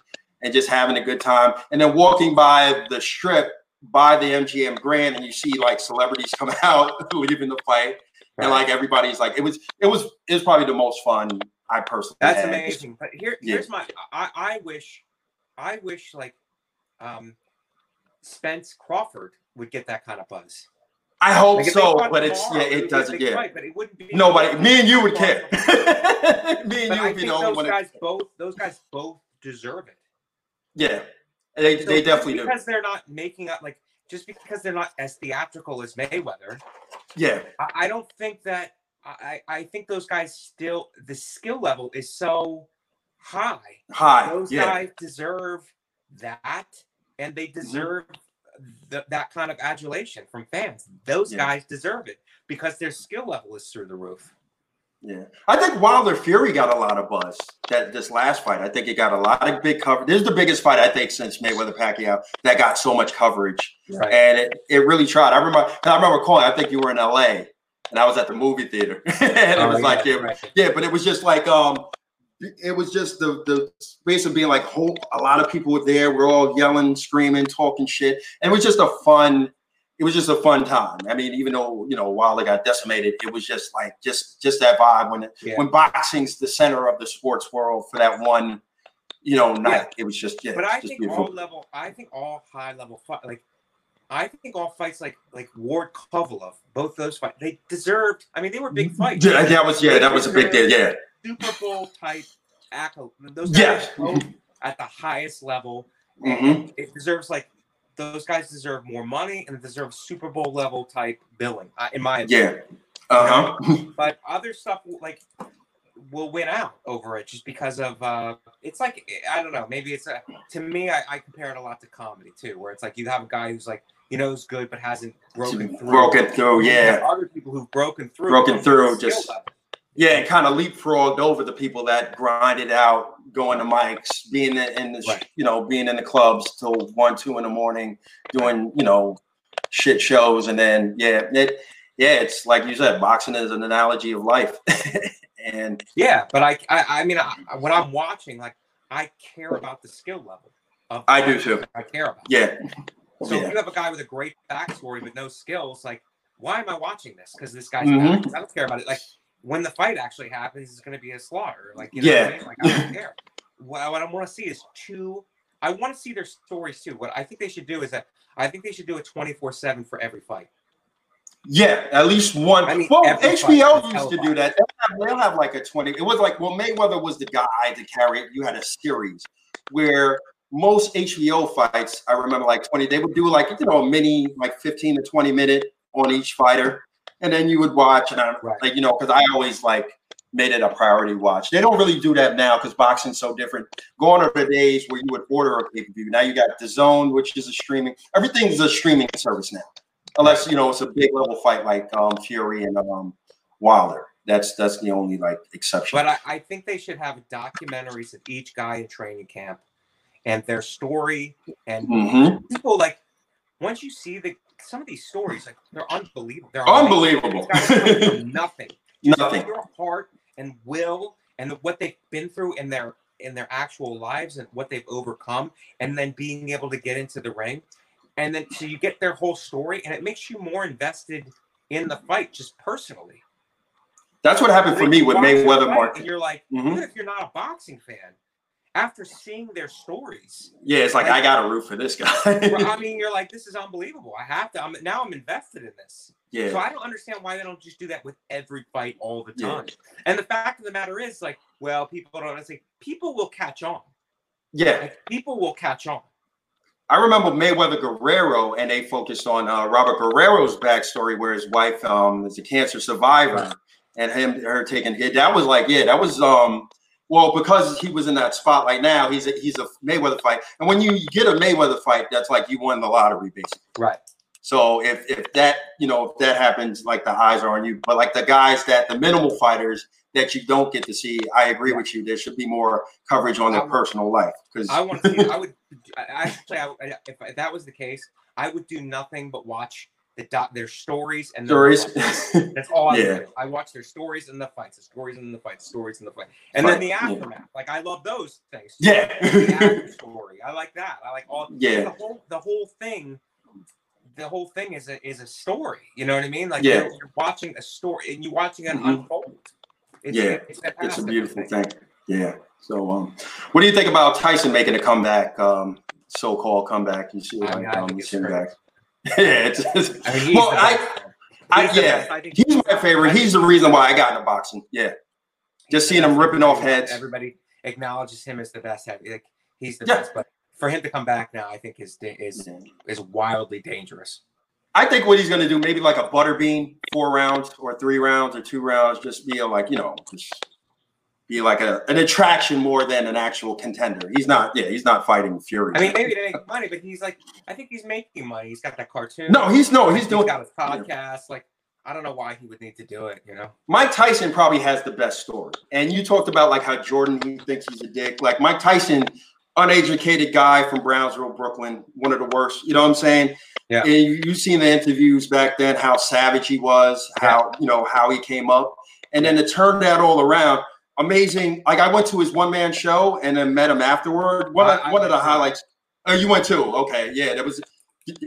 and just having a good time. And then walking by the strip by the MGM Grand, and you see like celebrities come out leaving the fight, and like everybody's like, it was it was it was probably the most fun I personally. That's had. amazing. But here, Yeah. here's my. I, I wish, I wish like, um, Spence Crawford would get that kind of buzz. I hope Like, so, but it's yeah, it be doesn't. Yeah, fight, but it wouldn't be. nobody. Me and you would care. me and But you I would be think the only those one. that- guys both. Those guys both deserve it. Yeah, they So they definitely do. because they're not making up like just because they're not as theatrical as Mayweather. Yeah, I, I don't think that I, I think those guys still the skill level is so high. high. Those Yeah, guys deserve that, and they mm-hmm. deserve th- that kind of adulation from fans. Those Yeah. guys deserve it because their skill level is through the roof. Yeah. I think Wilder Fury got a lot of buzz. That this last fight, I think it got a lot of big coverage. This is the biggest fight I think since Mayweather Pacquiao that got so much coverage. Right. and it, it really tried. I remember, I remember calling. I think you were in L.A. and I was at the movie theater, and it was like, yeah, Oh, right. yeah, but it was just like, um, it was just the the space of being like, whole, a lot of people were there. We're all yelling, screaming, talking shit, and it was just a fun. It was just a fun time. I mean, even though you know Wilder got decimated, it was just like just just that vibe when Yeah. when boxing's the center of the sports world for that one, you know, night. It was just yeah, but I just think beautiful. all level, I think all high level fight, like I think all fights like like Ward Kovalev, both those fights, they deserved. I mean, they were big fights. Yeah, that was yeah, that was a big deal. Yeah. Super Bowl type accolade. Those Yeah. guys are both at the highest level. Mhm. It deserves like those guys deserve more money and deserve Super Bowl level type billing, uh, in my opinion. Yeah. Uh huh. But other stuff like will win out over it just because of uh it's like I don't know, maybe it's a to me I, I compare it a lot to comedy too, where it's like you have a guy who's like you know is good but hasn't broken through. Broken through, yeah. Other people who've broken through. Broken through, just- level. Yeah, and kind of leapfrogged over the people that grinded out, going to mics, being in the, Right. you know, being in the clubs till one, two in the morning, doing, you know, shit shows. And then, yeah, it, yeah, it's like you said, boxing is an analogy of life. and Yeah, but I, I, I mean, I, when I'm watching, like, I care about the skill level. Of I do too. I care about. yeah, So yeah. if you have a guy with a great backstory but no skills, like, why am I watching this? Because this guy's Mhm. I don't care about it. Like, when the fight actually happens, it's going to be a slaughter. Like, you know what I Yeah. mean? Like, I don't care. What, what I want to see is two. I want to see their stories too. What I think they should do is that I think they should do a 24 7 for every fight. Yeah, at least one. I mean, well, HBO used to do that. They'll have, they'll have like a 20. It was like, well, Mayweather was the guy to carry it. You had a series where most HBO fights, I remember like 20, they would do like, you know, a mini, like 15 to 20 minute on each fighter. And then you would watch, and I, Right. like, you know, because I always like made it a priority watch. They don't really do that now because boxing's so different. Gone are the days where you would order a pay per view. Now you got DAZN, which is a streaming, everything's a streaming service now unless you know it's a big level fight like um, Fury and um, Wilder. That's that's the only like exception. But I, I think they should have documentaries of each guy in training camp and their story and Mhm. people like once you see the some of these stories like they're unbelievable. They're Unbelievable. These guys come from nothing. Nothing. Your heart and will and what they've been through in their in their actual lives and what they've overcome, and then being able to get into the ring, and then so you get their whole story, and it makes you more invested in the fight just personally. That's what happened for me with Mayweather Mark. And you're like, Mhm. even if you're not a boxing fan, after seeing their stories, Yeah, it's like I got to root for this guy. I mean, you're like, this is unbelievable. I have to. I'm now I'm invested in this. Yeah. So I don't understand why they don't just do that with every fight all the Yeah. time. And the fact of the matter is, like, well, people don't say people will catch on. yeah. Like, people will catch on. I remember Mayweather Guerrero, and they focused on uh, Robert Guerrero's backstory, where his wife um, is a cancer survivor, and him her taking hit. That was like, yeah, that was um, well because he was in that spotlight. Now he's a, he's a Mayweather fight, and when you get a Mayweather fight, that's like you won the lottery, basically. Right. So if if that you know if that happens, like the eyes are on you. But like the guys that the minimal fighters that you don't get to see. I agree with you. There should be more coverage on their I- personal life because I want to. I would. I, I actually, I, I- if that was the case, I would do nothing but watch the doc, their stories and their stories. fights. That's all I Yeah. do. I watch their stories and the fights, the stories and the fights, stories and the fight, and then the Fight, yeah. aftermath. Like I love those things. Yeah. the story. I like that. I like all. Yeah. The whole the whole thing. The whole thing is a is a story. You know what I mean? Like Yeah. you're, you're watching a story and you're watching it Mhm. unfold. It's, Yeah. it's, it's a beautiful think. thing. Yeah. So, um, what do you think about Tyson making a comeback? Um, so-called comeback. You see, I mean, um, think he's him back. yeah. I mean, Well, I- I, yeah. best. I think He's my favorite. He's the reason why I got into boxing. Yeah. Just seeing him ripping off heads. Everybody acknowledges him as the best. Heavy. Like he's the Yeah. best. But for him to come back now, I think is is is wildly dangerous. I think what he's going to do, maybe like a butterbean, four rounds or three rounds or two rounds, just be a, like, you know, just be like a, an attraction more than an actual contender. He's not, yeah, he's not fighting Fury. I mean, maybe to make money, but he's like, I think he's making money. He's got that cartoon. no, he's no, he's he's doing. got his podcast. Like, I don't know why he would need to do it. You know? Mike Tyson probably has the best story. And you talked about like how Jordan, he thinks he's a dick. Like Mike Tyson, uneducated guy from Brownsville, Brooklyn, one of the worst. You know what I'm saying? Yeah. And you, you've seen the interviews back then, how savage he was, how, you know, how he came up. And then to turn that all around, amazing. Like I went to his one man show and then met him afterward. One, of I- I one of the highlights. Oh, you went too? Okay. Yeah. That was,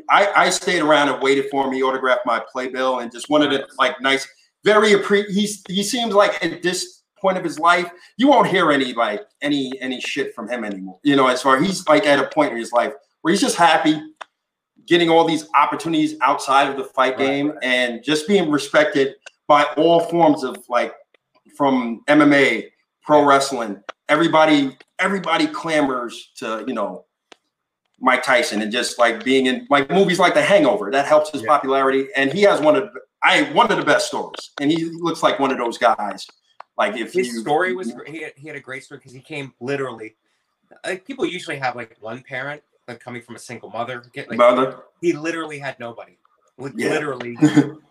I, I stayed around and waited for him. He autographed my playbill and just wanted it like nice very appre- he's he seems like at this point of his life you won't hear any like any any shit from him anymore you know as far he's like at a point in his life where he's just happy getting all these opportunities outside of the fight game right. and just being respected by all forms of like from MMA pro wrestling everybody everybody clamors to you know Mike Tyson and just like being in like movies like The Hangover that helps his Yeah. popularity and he has one of I one of the best stories and he looks like one of those guys like if His you story was he had, he had a great story because he came literally. Like people usually have like one parent, like coming from a single mother. Get like mother he literally had nobody. Li- Yeah. Literally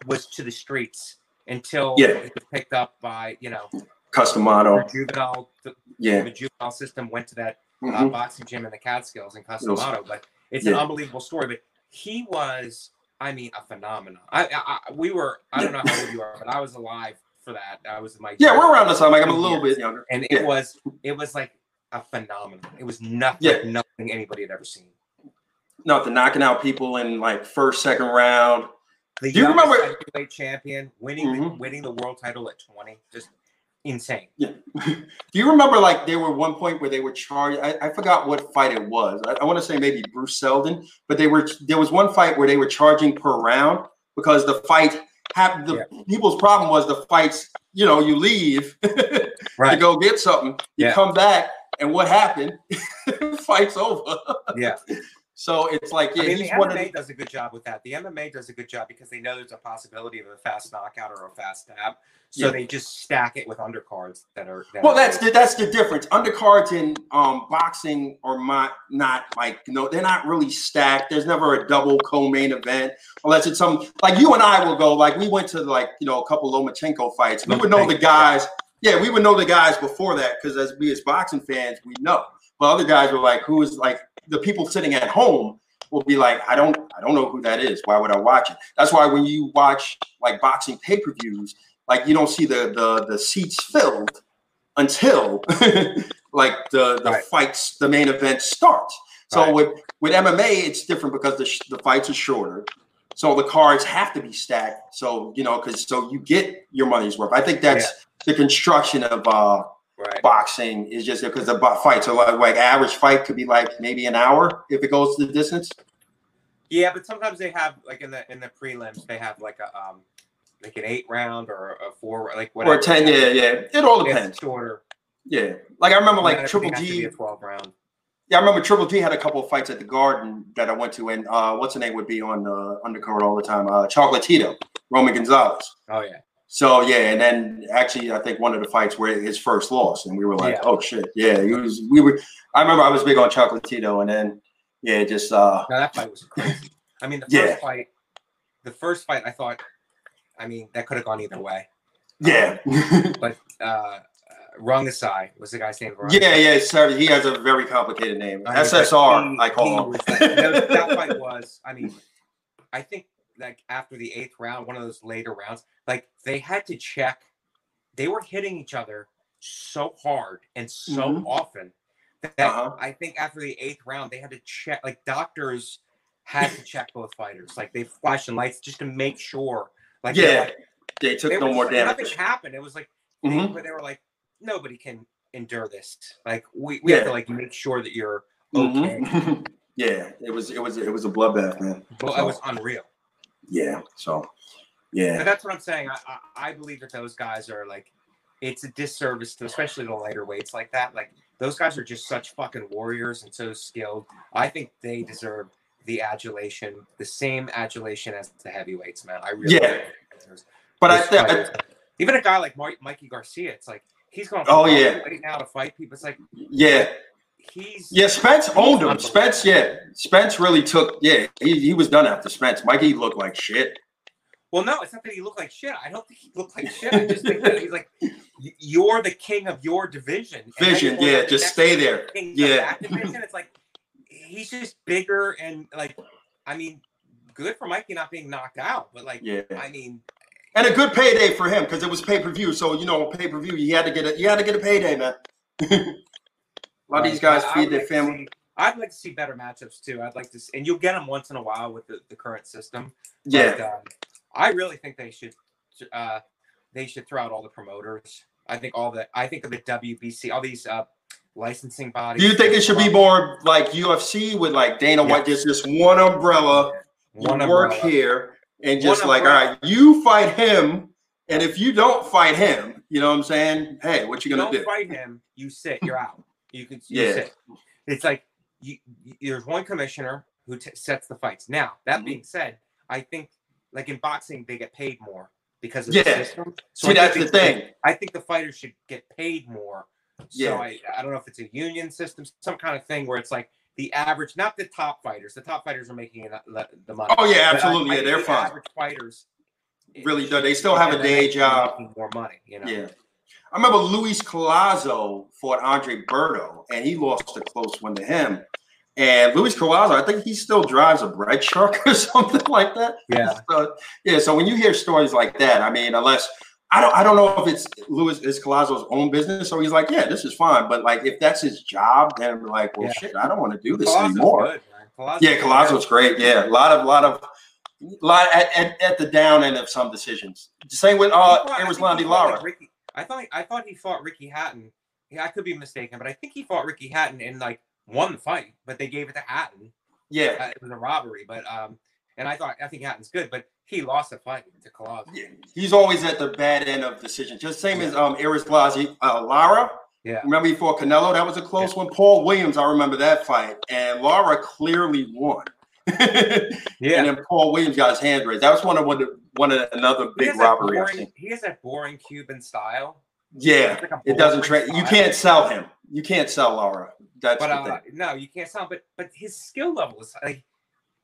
was to the streets until Yeah. he was picked up by you know custom the juvenile the, yeah the juvenile system went to that uh, Mhm. boxing gym in the Catskills in Yes. Cus D'Amato. But it's an unbelievable story. But he was, I mean, a phenomenon. I, I, I we were, I don't know how old you are, but I was alive for that. I was my yeah we're around the time like I'm a little bit younger and it was, it was like a phenomenon. It was nothing, Yeah. nothing anybody had ever seen. nothing knocking out people in like first second round The Do you remember- heavyweight champion winning the, Mhm. winning the world title at twenty, just insane. Yeah. Do you remember like there were one point where they were charged I, I forgot what fight it was I, I want to say maybe Bruce Seldon but they were there was one fight where they were charging per round because the fight happened the people's problem was the fights you know you leave right. to go get something you Yeah. come back and what happened fight's over Yeah. So it's like yeah I mean, the he's one MMA the, does a good job with that. The MMA does a good job because they know there's a possibility of a fast knockout or a fast stab, so Yeah. they just stack it with undercards that are. That well are that's the that's the difference undercards in um boxing are not not like no they're not really stacked there's never a double co-main event unless it's some like you and I will go like we went to like you know a couple Lomachenko fights we would know the guys yeah we would know the guys before that because as we as boxing fans we know but other guys were like who is like the people sitting at home will be like I don't I don't know who that is. Why would I watch it? That's why when you watch like boxing pay-per-views like you don't see the the the seats filled until like the the Right. fights the main event starts. So Right. with with MMA it's different because the sh- the fights are shorter. So the cards have to be stacked. So you know because so you get your money's worth. I think that's the construction of uh right. boxing is just because the bo- so are like, like average fight could be like maybe an hour if it goes to the distance Yeah, but sometimes they have like in the in the prelims they have like a um like an eight round or a four like whatever. or 10 yeah yeah it all It's depends shorter. yeah like I remember like Triple everything has to G twelve round. Yeah, I remember Triple G had a couple of fights at the Garden that I went to, and uh, what's the name would be on the undercard all the time? Uh, Chocolatito, Roman Gonzalez. Oh yeah. So yeah, and then actually, I think one of the fights where his first loss, and we were like, Yeah. "Oh shit!" Yeah, he was. We were. I remember I was big on Chocolatito, and then yeah, just uh, No, that fight was crazy. I mean, the Yeah. first fight, the first fight, I thought, I mean, that could have gone either way. Yeah. but uh, Rungvisai was the guy's name. Yeah, yeah, sorry. He has a very complicated name. I mean, SSR, he, I call him. Was, that, that fight was, I mean, I think like after the eighth round, one of those later rounds, like they had to check. They were hitting each other so hard and so mm-hmm. often that uh-huh. I think after the eighth round, they had to check. Like doctors had to check both fighters. Like they flashing lights just to make sure. Like yeah, like, they took they no more damage. Nothing happened. It was like, mm-hmm. but they were like, nobody can endure this. Like we, we yeah. have to like make sure that you're okay. Mm-hmm. yeah, it was it was it was a bloodbath, man. Well, so, it was unreal. Yeah. So yeah. But that's what I'm saying. I, I, I believe that those guys are like it's a disservice to especially the lighter weights like that. Like those guys are just such fucking warriors and so skilled. I think they deserve the adulation, the same adulation as the heavyweights, man. I really yeah. But I, I, even a guy like Mikey Garcia, it's like he's going. Oh yeah. Now to fight people. It's like yeah. He's yeah. Spence owned him. Spence, yeah. Spence really took. Yeah, he, he was done after Spence. Mikey looked like shit. Well, no, it's not that he looked like shit. I don't think he looked like shit. I just think that he's like, you're the king of your division. Vision, yeah, just stay there. Yeah. division. It's like he's just bigger and like, I mean, good for Mikey not being knocked out, but like, yeah, I mean, and a good payday for him because it was pay per view. So you know, pay per view, you had to get a you had to get a payday, man. a lot of these guys feed their like family. See, I'd like to see better matchups too. I'd like to, see, and you'll get them once in a while with the, the current system. Yeah. But, um, I really think they should uh, they should throw out all the promoters. I think all the I think of the WBC, all these uh, licensing bodies. Do you think it should be more like UFC with like Dana White, just just one umbrella, one work here, and just one like, umbrella. all right, you fight him, and if you don't fight him, you know what I'm saying? Hey, what you gonna do? do? Fight him, you sit, you're out. You can you yeah. sit. It's like you, there's one commissioner who t- sets the fights. Now that mm-hmm. being said, I think like in boxing, they get paid more because of yeah. the system. So See, that's the thing. I think the fighters should get paid more. So yeah. I, I don't know if it's a union system, some kind of thing where it's like the average, not the top fighters. The top fighters are making the money. Oh yeah, absolutely. I, yeah, they're the fine. Average fighters really do. They still have a day job. More money, you know. Yeah. I remember Luis Collazo fought Andre Berto, and he lost a close one to him. And Luis Collazo, I think he still drives a bread truck or something like that. Yeah. So, yeah. So when you hear stories like that, I mean, unless I don't, I don't know if it's Luis is Collazo's own business, so he's like, yeah, this is fine. But like, if that's his job, then I'm like, well, yeah. shit, I don't want to do this Collazo's anymore. Good, yeah, Collazo's great. Yeah, a lot of, lot of, lot at, at, at the down end of some decisions. Same with uh, Erislandy Lara. Like Ricky, I thought, I thought he fought Ricky Hatton. Yeah, I could be mistaken, but I think he fought Ricky Hatton in like won the fight, but they gave it to Hatton. Yeah, uh, it was a robbery, but um, and I thought I think Hatton's good, but he lost the fight to Collazo. Yeah, he's always at the bad end of decisions. Just same yeah. as um Eris Blasi, uh, Lara. Yeah. Remember before Canelo? That was a close yeah. one. Paul Williams, I remember that fight, and Lara clearly won. Yeah. And then Paul Williams got his hand raised. That was one of one of, one of another big robbery. Boring, he has that boring Cuban style. Yeah, like it doesn't trade. You can't sell him. You can't sell Laura. That's but uh, no, you can't sound. But but his skill level is like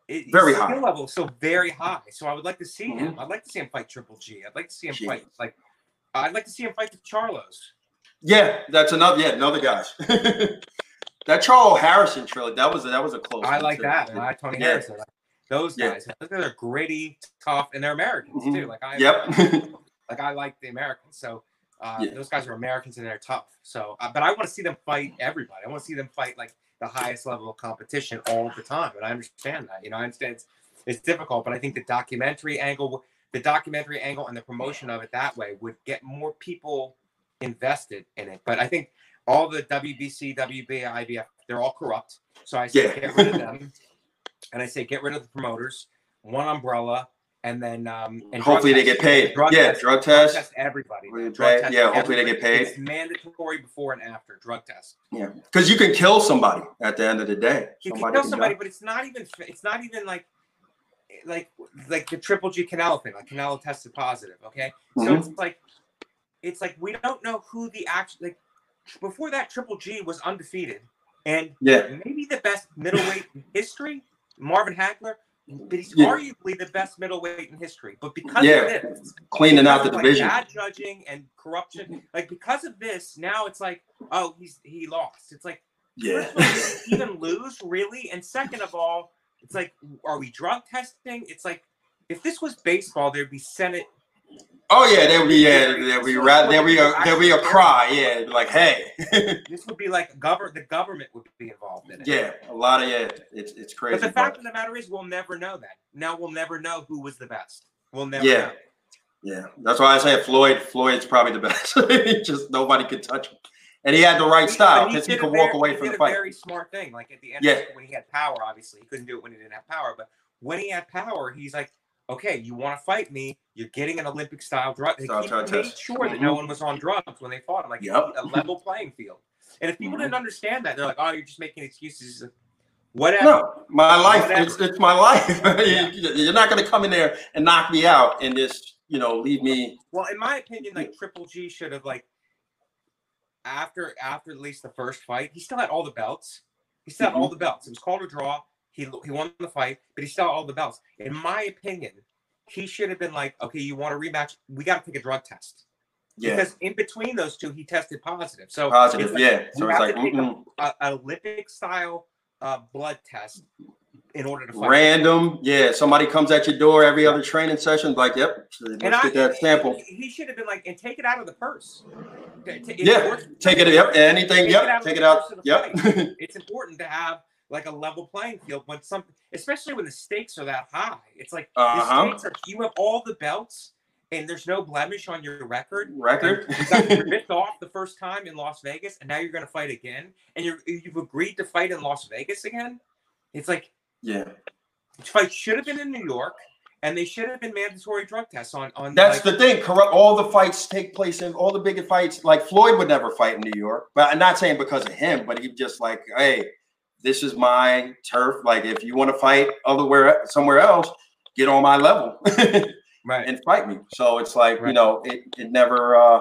it, very high. Skill level is so very high. So I would like to see mm-hmm. him. I'd like to see him fight Triple G. I'd like to see him Jeez. fight like. I'd like to see him fight the Charlos. Yeah, that's another. Yeah, another guys. that Charlo Harrison trilogy. That was a, that was a close. I like that. I like Tony yeah. Harrison. Like, those guys. Yeah. They're gritty, tough, and they're Americans mm-hmm. too. Like I. Yep. like I like the Americans. So uh, yeah. Those guys are Americans and they're tough. So, uh, but I want to see them fight everybody. I want to see them fight like the highest level of competition all the time. And I understand that. You know, I understand it's, it's difficult, but I think the documentary angle, the documentary angle, and the promotion of it that way would get more people invested in it. But I think all the WBC, WBA, IBF, they're all corrupt. So I say yeah. get rid of them, and I say get rid of the promoters. One umbrella and then um, and hopefully they get paid. Drug yeah, test, drug test. Drug test everybody. Drug test yeah, hopefully everybody. they get paid. It's mandatory before and after drug test. Yeah, because you can kill somebody at the end of the day. You somebody can kill somebody, but it's not even. It's not even like like like the triple G Canelo thing. Like Canelo tested positive. Okay, mm-hmm. so it's like it's like we don't know who the actual like before that triple G was undefeated and yeah maybe the best middleweight in history. Marvin Hagler but he's Yeah. arguably the best middleweight in history. But because Yeah. of this, Cleaning out the because division. Like, bad judging and corruption, like because of this, now it's like, oh, he's he lost. It's like, Yeah. first all, even lose really? And second of all, it's like, are we drug testing? It's like, if this was baseball, there'd be Senate. Oh yeah, there would be yeah, there would be ra- there be a there be a cry. Yeah, like hey. This would be like govern. The government would be involved in it. yeah, a lot of yeah. It's it's crazy. But the but- fact of the matter is, we'll never know that. Now we'll never know who was the best. We'll never. Yeah. know. Yeah, that's why I say Floyd. Floyd's probably the best. Just nobody could touch him, and he had the right He- style because he did could walk very- away he from the a fight. Very smart thing. Like at the end, Yeah. when he had power, obviously he couldn't do it when he didn't have power. But when he had power, he's like, okay, you want to fight me? You're getting an Olympic style drug. He Style made test. sure that no one was on drugs when they fought him. Like Yep. a level playing field. And if people Mhm. didn't understand that, they're like, oh, you're just making excuses. He's Whatever. No, my life. Whatever. It's, it's my life. Yeah. You- You're not going to come in there and knock me out and just you know leave me. Well, in my opinion, like Triple G should have like after after at least the first fight, he still had all the belts. He still had Mm-hmm. all the belts. It was called a draw. He he won the fight, but he had all the belts. In my opinion, he should have been like, okay, you want a rematch? We got to take a drug test Yeah, because in between those two, he tested positive. So positive. like Yeah, so it's like take a- Olympic style uh, blood test in order to fight. random. Yeah, somebody comes at your door every other training session. Like, yep, let's And get I, that sample. He should have been like, and take it out of the purse. T- t- it's Yeah, take it. Yep, anything. Take Yep, of take it out. Yep. it's important to have like a level playing field when something, especially when the stakes are that high. It's like Uh-huh. the stakes are you have all the belts and there's no blemish on your record. Record. You got ripped off the first time in Las Vegas, and now you're going to fight again, and you're you've agreed to fight in Las Vegas again. It's like yeah, this fight should have been in New York, and they should have been mandatory drug tests on on. that's like, the thing. Corrupt. All the fights take place in all the bigger fights. Like Floyd would never fight in New York, but I'm not saying because of him, but he just like, hey, this is my turf. Like, if you want to fight otherwhere, somewhere else, get on my level right. and fight me. So it's like, you know, it, it never. uh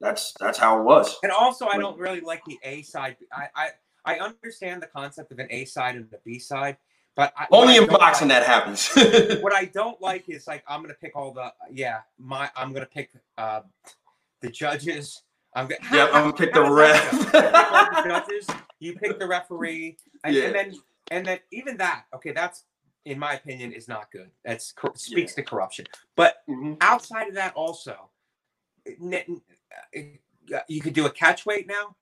That's that's how it was. And also, I don't really like the A side. I I, I understand the concept of an A side and the B side, but I, Only in boxing like- that happens. What I don't like is like I'm gonna pick all the yeah my I'm gonna pick uh the judges. I'm gonna yeah, I'm gonna pick the that ref. You pick the judges. You pick the referee, and, Yeah. and then and then even that okay that's in my opinion is not good. That's cor- speaks to corruption. But Mhm. outside of that also uh, you could do a catch weight now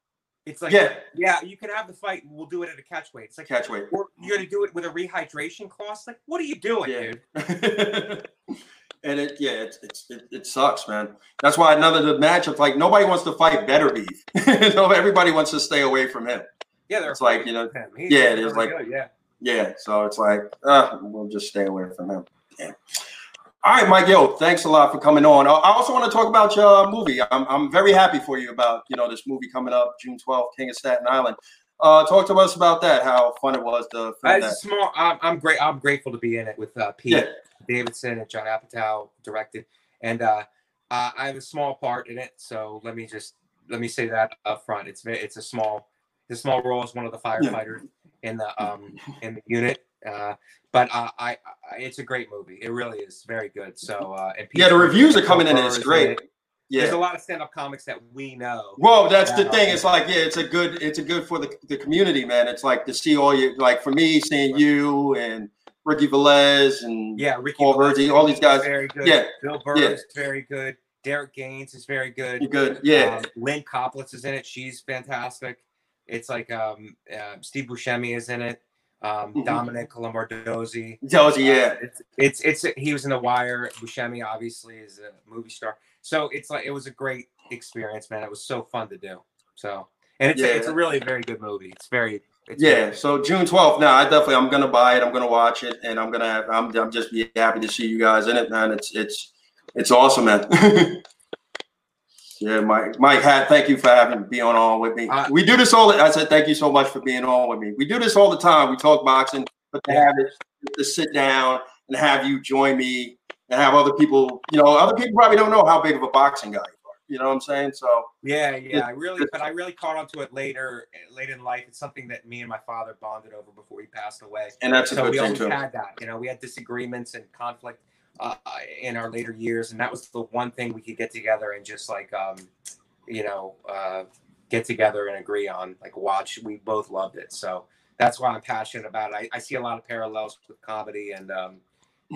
it's like yeah, Yeah, you can have the fight we'll do it at a catch weight it's like catch weight. or you're gonna do it with a rehydration clause like what are you doing Yeah. dude and it, yeah, it's, it's it, it sucks, man. That's why another the matchup, like nobody wants to fight better beef. everybody wants to stay away from him. yeah they're It's like, you know, him. Yeah, it is like- good, yeah Yeah, so it's like, uh, we'll just stay away from him. Yeah. All right, Mike. Yo, thanks a lot for coming on. I I also want to talk about your movie. I'm, I'm very happy for you about you know this movie coming up June 12th, King of Staten Island. Uh, talk to us about that. How fun it was to film that. small I'm, I'm great i'm grateful to be in it with uh pete Yeah, davidson and Judd Apatow directed and uh uh, I have a small part in it, so let me just let me say that up front. It's it's a small, a small role as one of the firefighters in the um in the unit. Uh, but uh, I, I, it's a great movie. It really is very good. So uh, and yeah. The reviews are coming in. and It's great. it. There's a lot of stand-up comics that we know. Well, that's the thing. It's like, yeah, it's a good, it's a good for the, the community, man. It's like to see all you, like for me, seeing you and Ricky Velez and Yeah, Ricky Paul Virzi, all these guys. very good. Yeah, Bill Burr yeah. is very good. Derek Gaines is very good. you're good. Yeah, Um, Lynne Koplitz is in it. She's fantastic. It's like um, uh, Steve Buscemi is in it. Um, Mhm. Domenick Lombardozzi. you, yeah. Uh, it's, it's it's he was in The Wire. Buscemi obviously is a movie star. So it's like it was a great experience, man. It was so fun to do. So and it's Yeah. a, it's a really very good movie. It's very it's Yeah, so June 12th. Now, I definitely I'm gonna buy it. I'm gonna watch it, and I'm gonna have, I'm I'm just be happy to see you guys in it, man. It's it's it's awesome, man. yeah, Mike Mike Hat, thank you for having being on all with me. Uh, we do this all. The, I said thank you so much for being on with me. We do this all the time. We talk boxing, but to have it to sit down and have you join me and have other people. You know, other people probably don't know how big of a boxing guy you know what I'm saying? So yeah, yeah, I really, but I really caught on to it later, late in life. It's something that me and my father bonded over before he passed away. And that's a so good we thing always too. had that. You know, we had disagreements and conflict uh, in our later years, and that was the one thing we could get together and just like, um, you know, uh, get together and agree on. Like, watch. We both loved it, so that's why I'm passionate about it. I, I see a lot of parallels with comedy and. Um,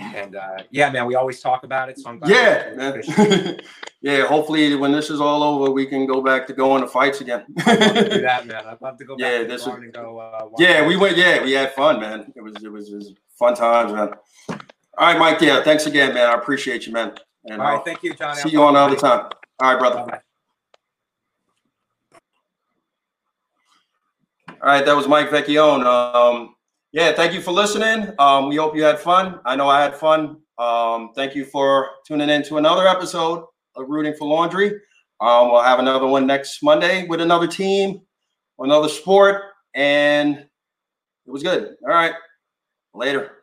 and uh, yeah, man, we always talk about it. So I'm glad Yeah, man. yeah. Hopefully, when this is all over, we can go back to going to fights again. I'd love to do that, man. I'd love to go back Yeah, this and go. Uh, yeah, we went. Yeah, we had fun, man. It was it was, it was fun times, man. All right, Mike. Yeah, thanks again, man. I appreciate you, man. And All I'll thank you, Johnny. see you on another time. All right, brother. Bye-bye. All right, that was Mike Vecchione. Um, yeah, thank you for listening. Um, we hope you had fun. I know I had fun. Um, thank you for tuning in to another episode of Rooting for Laundry. Um, we'll have another one next Monday with another team, another sport, and it was good. All right, later.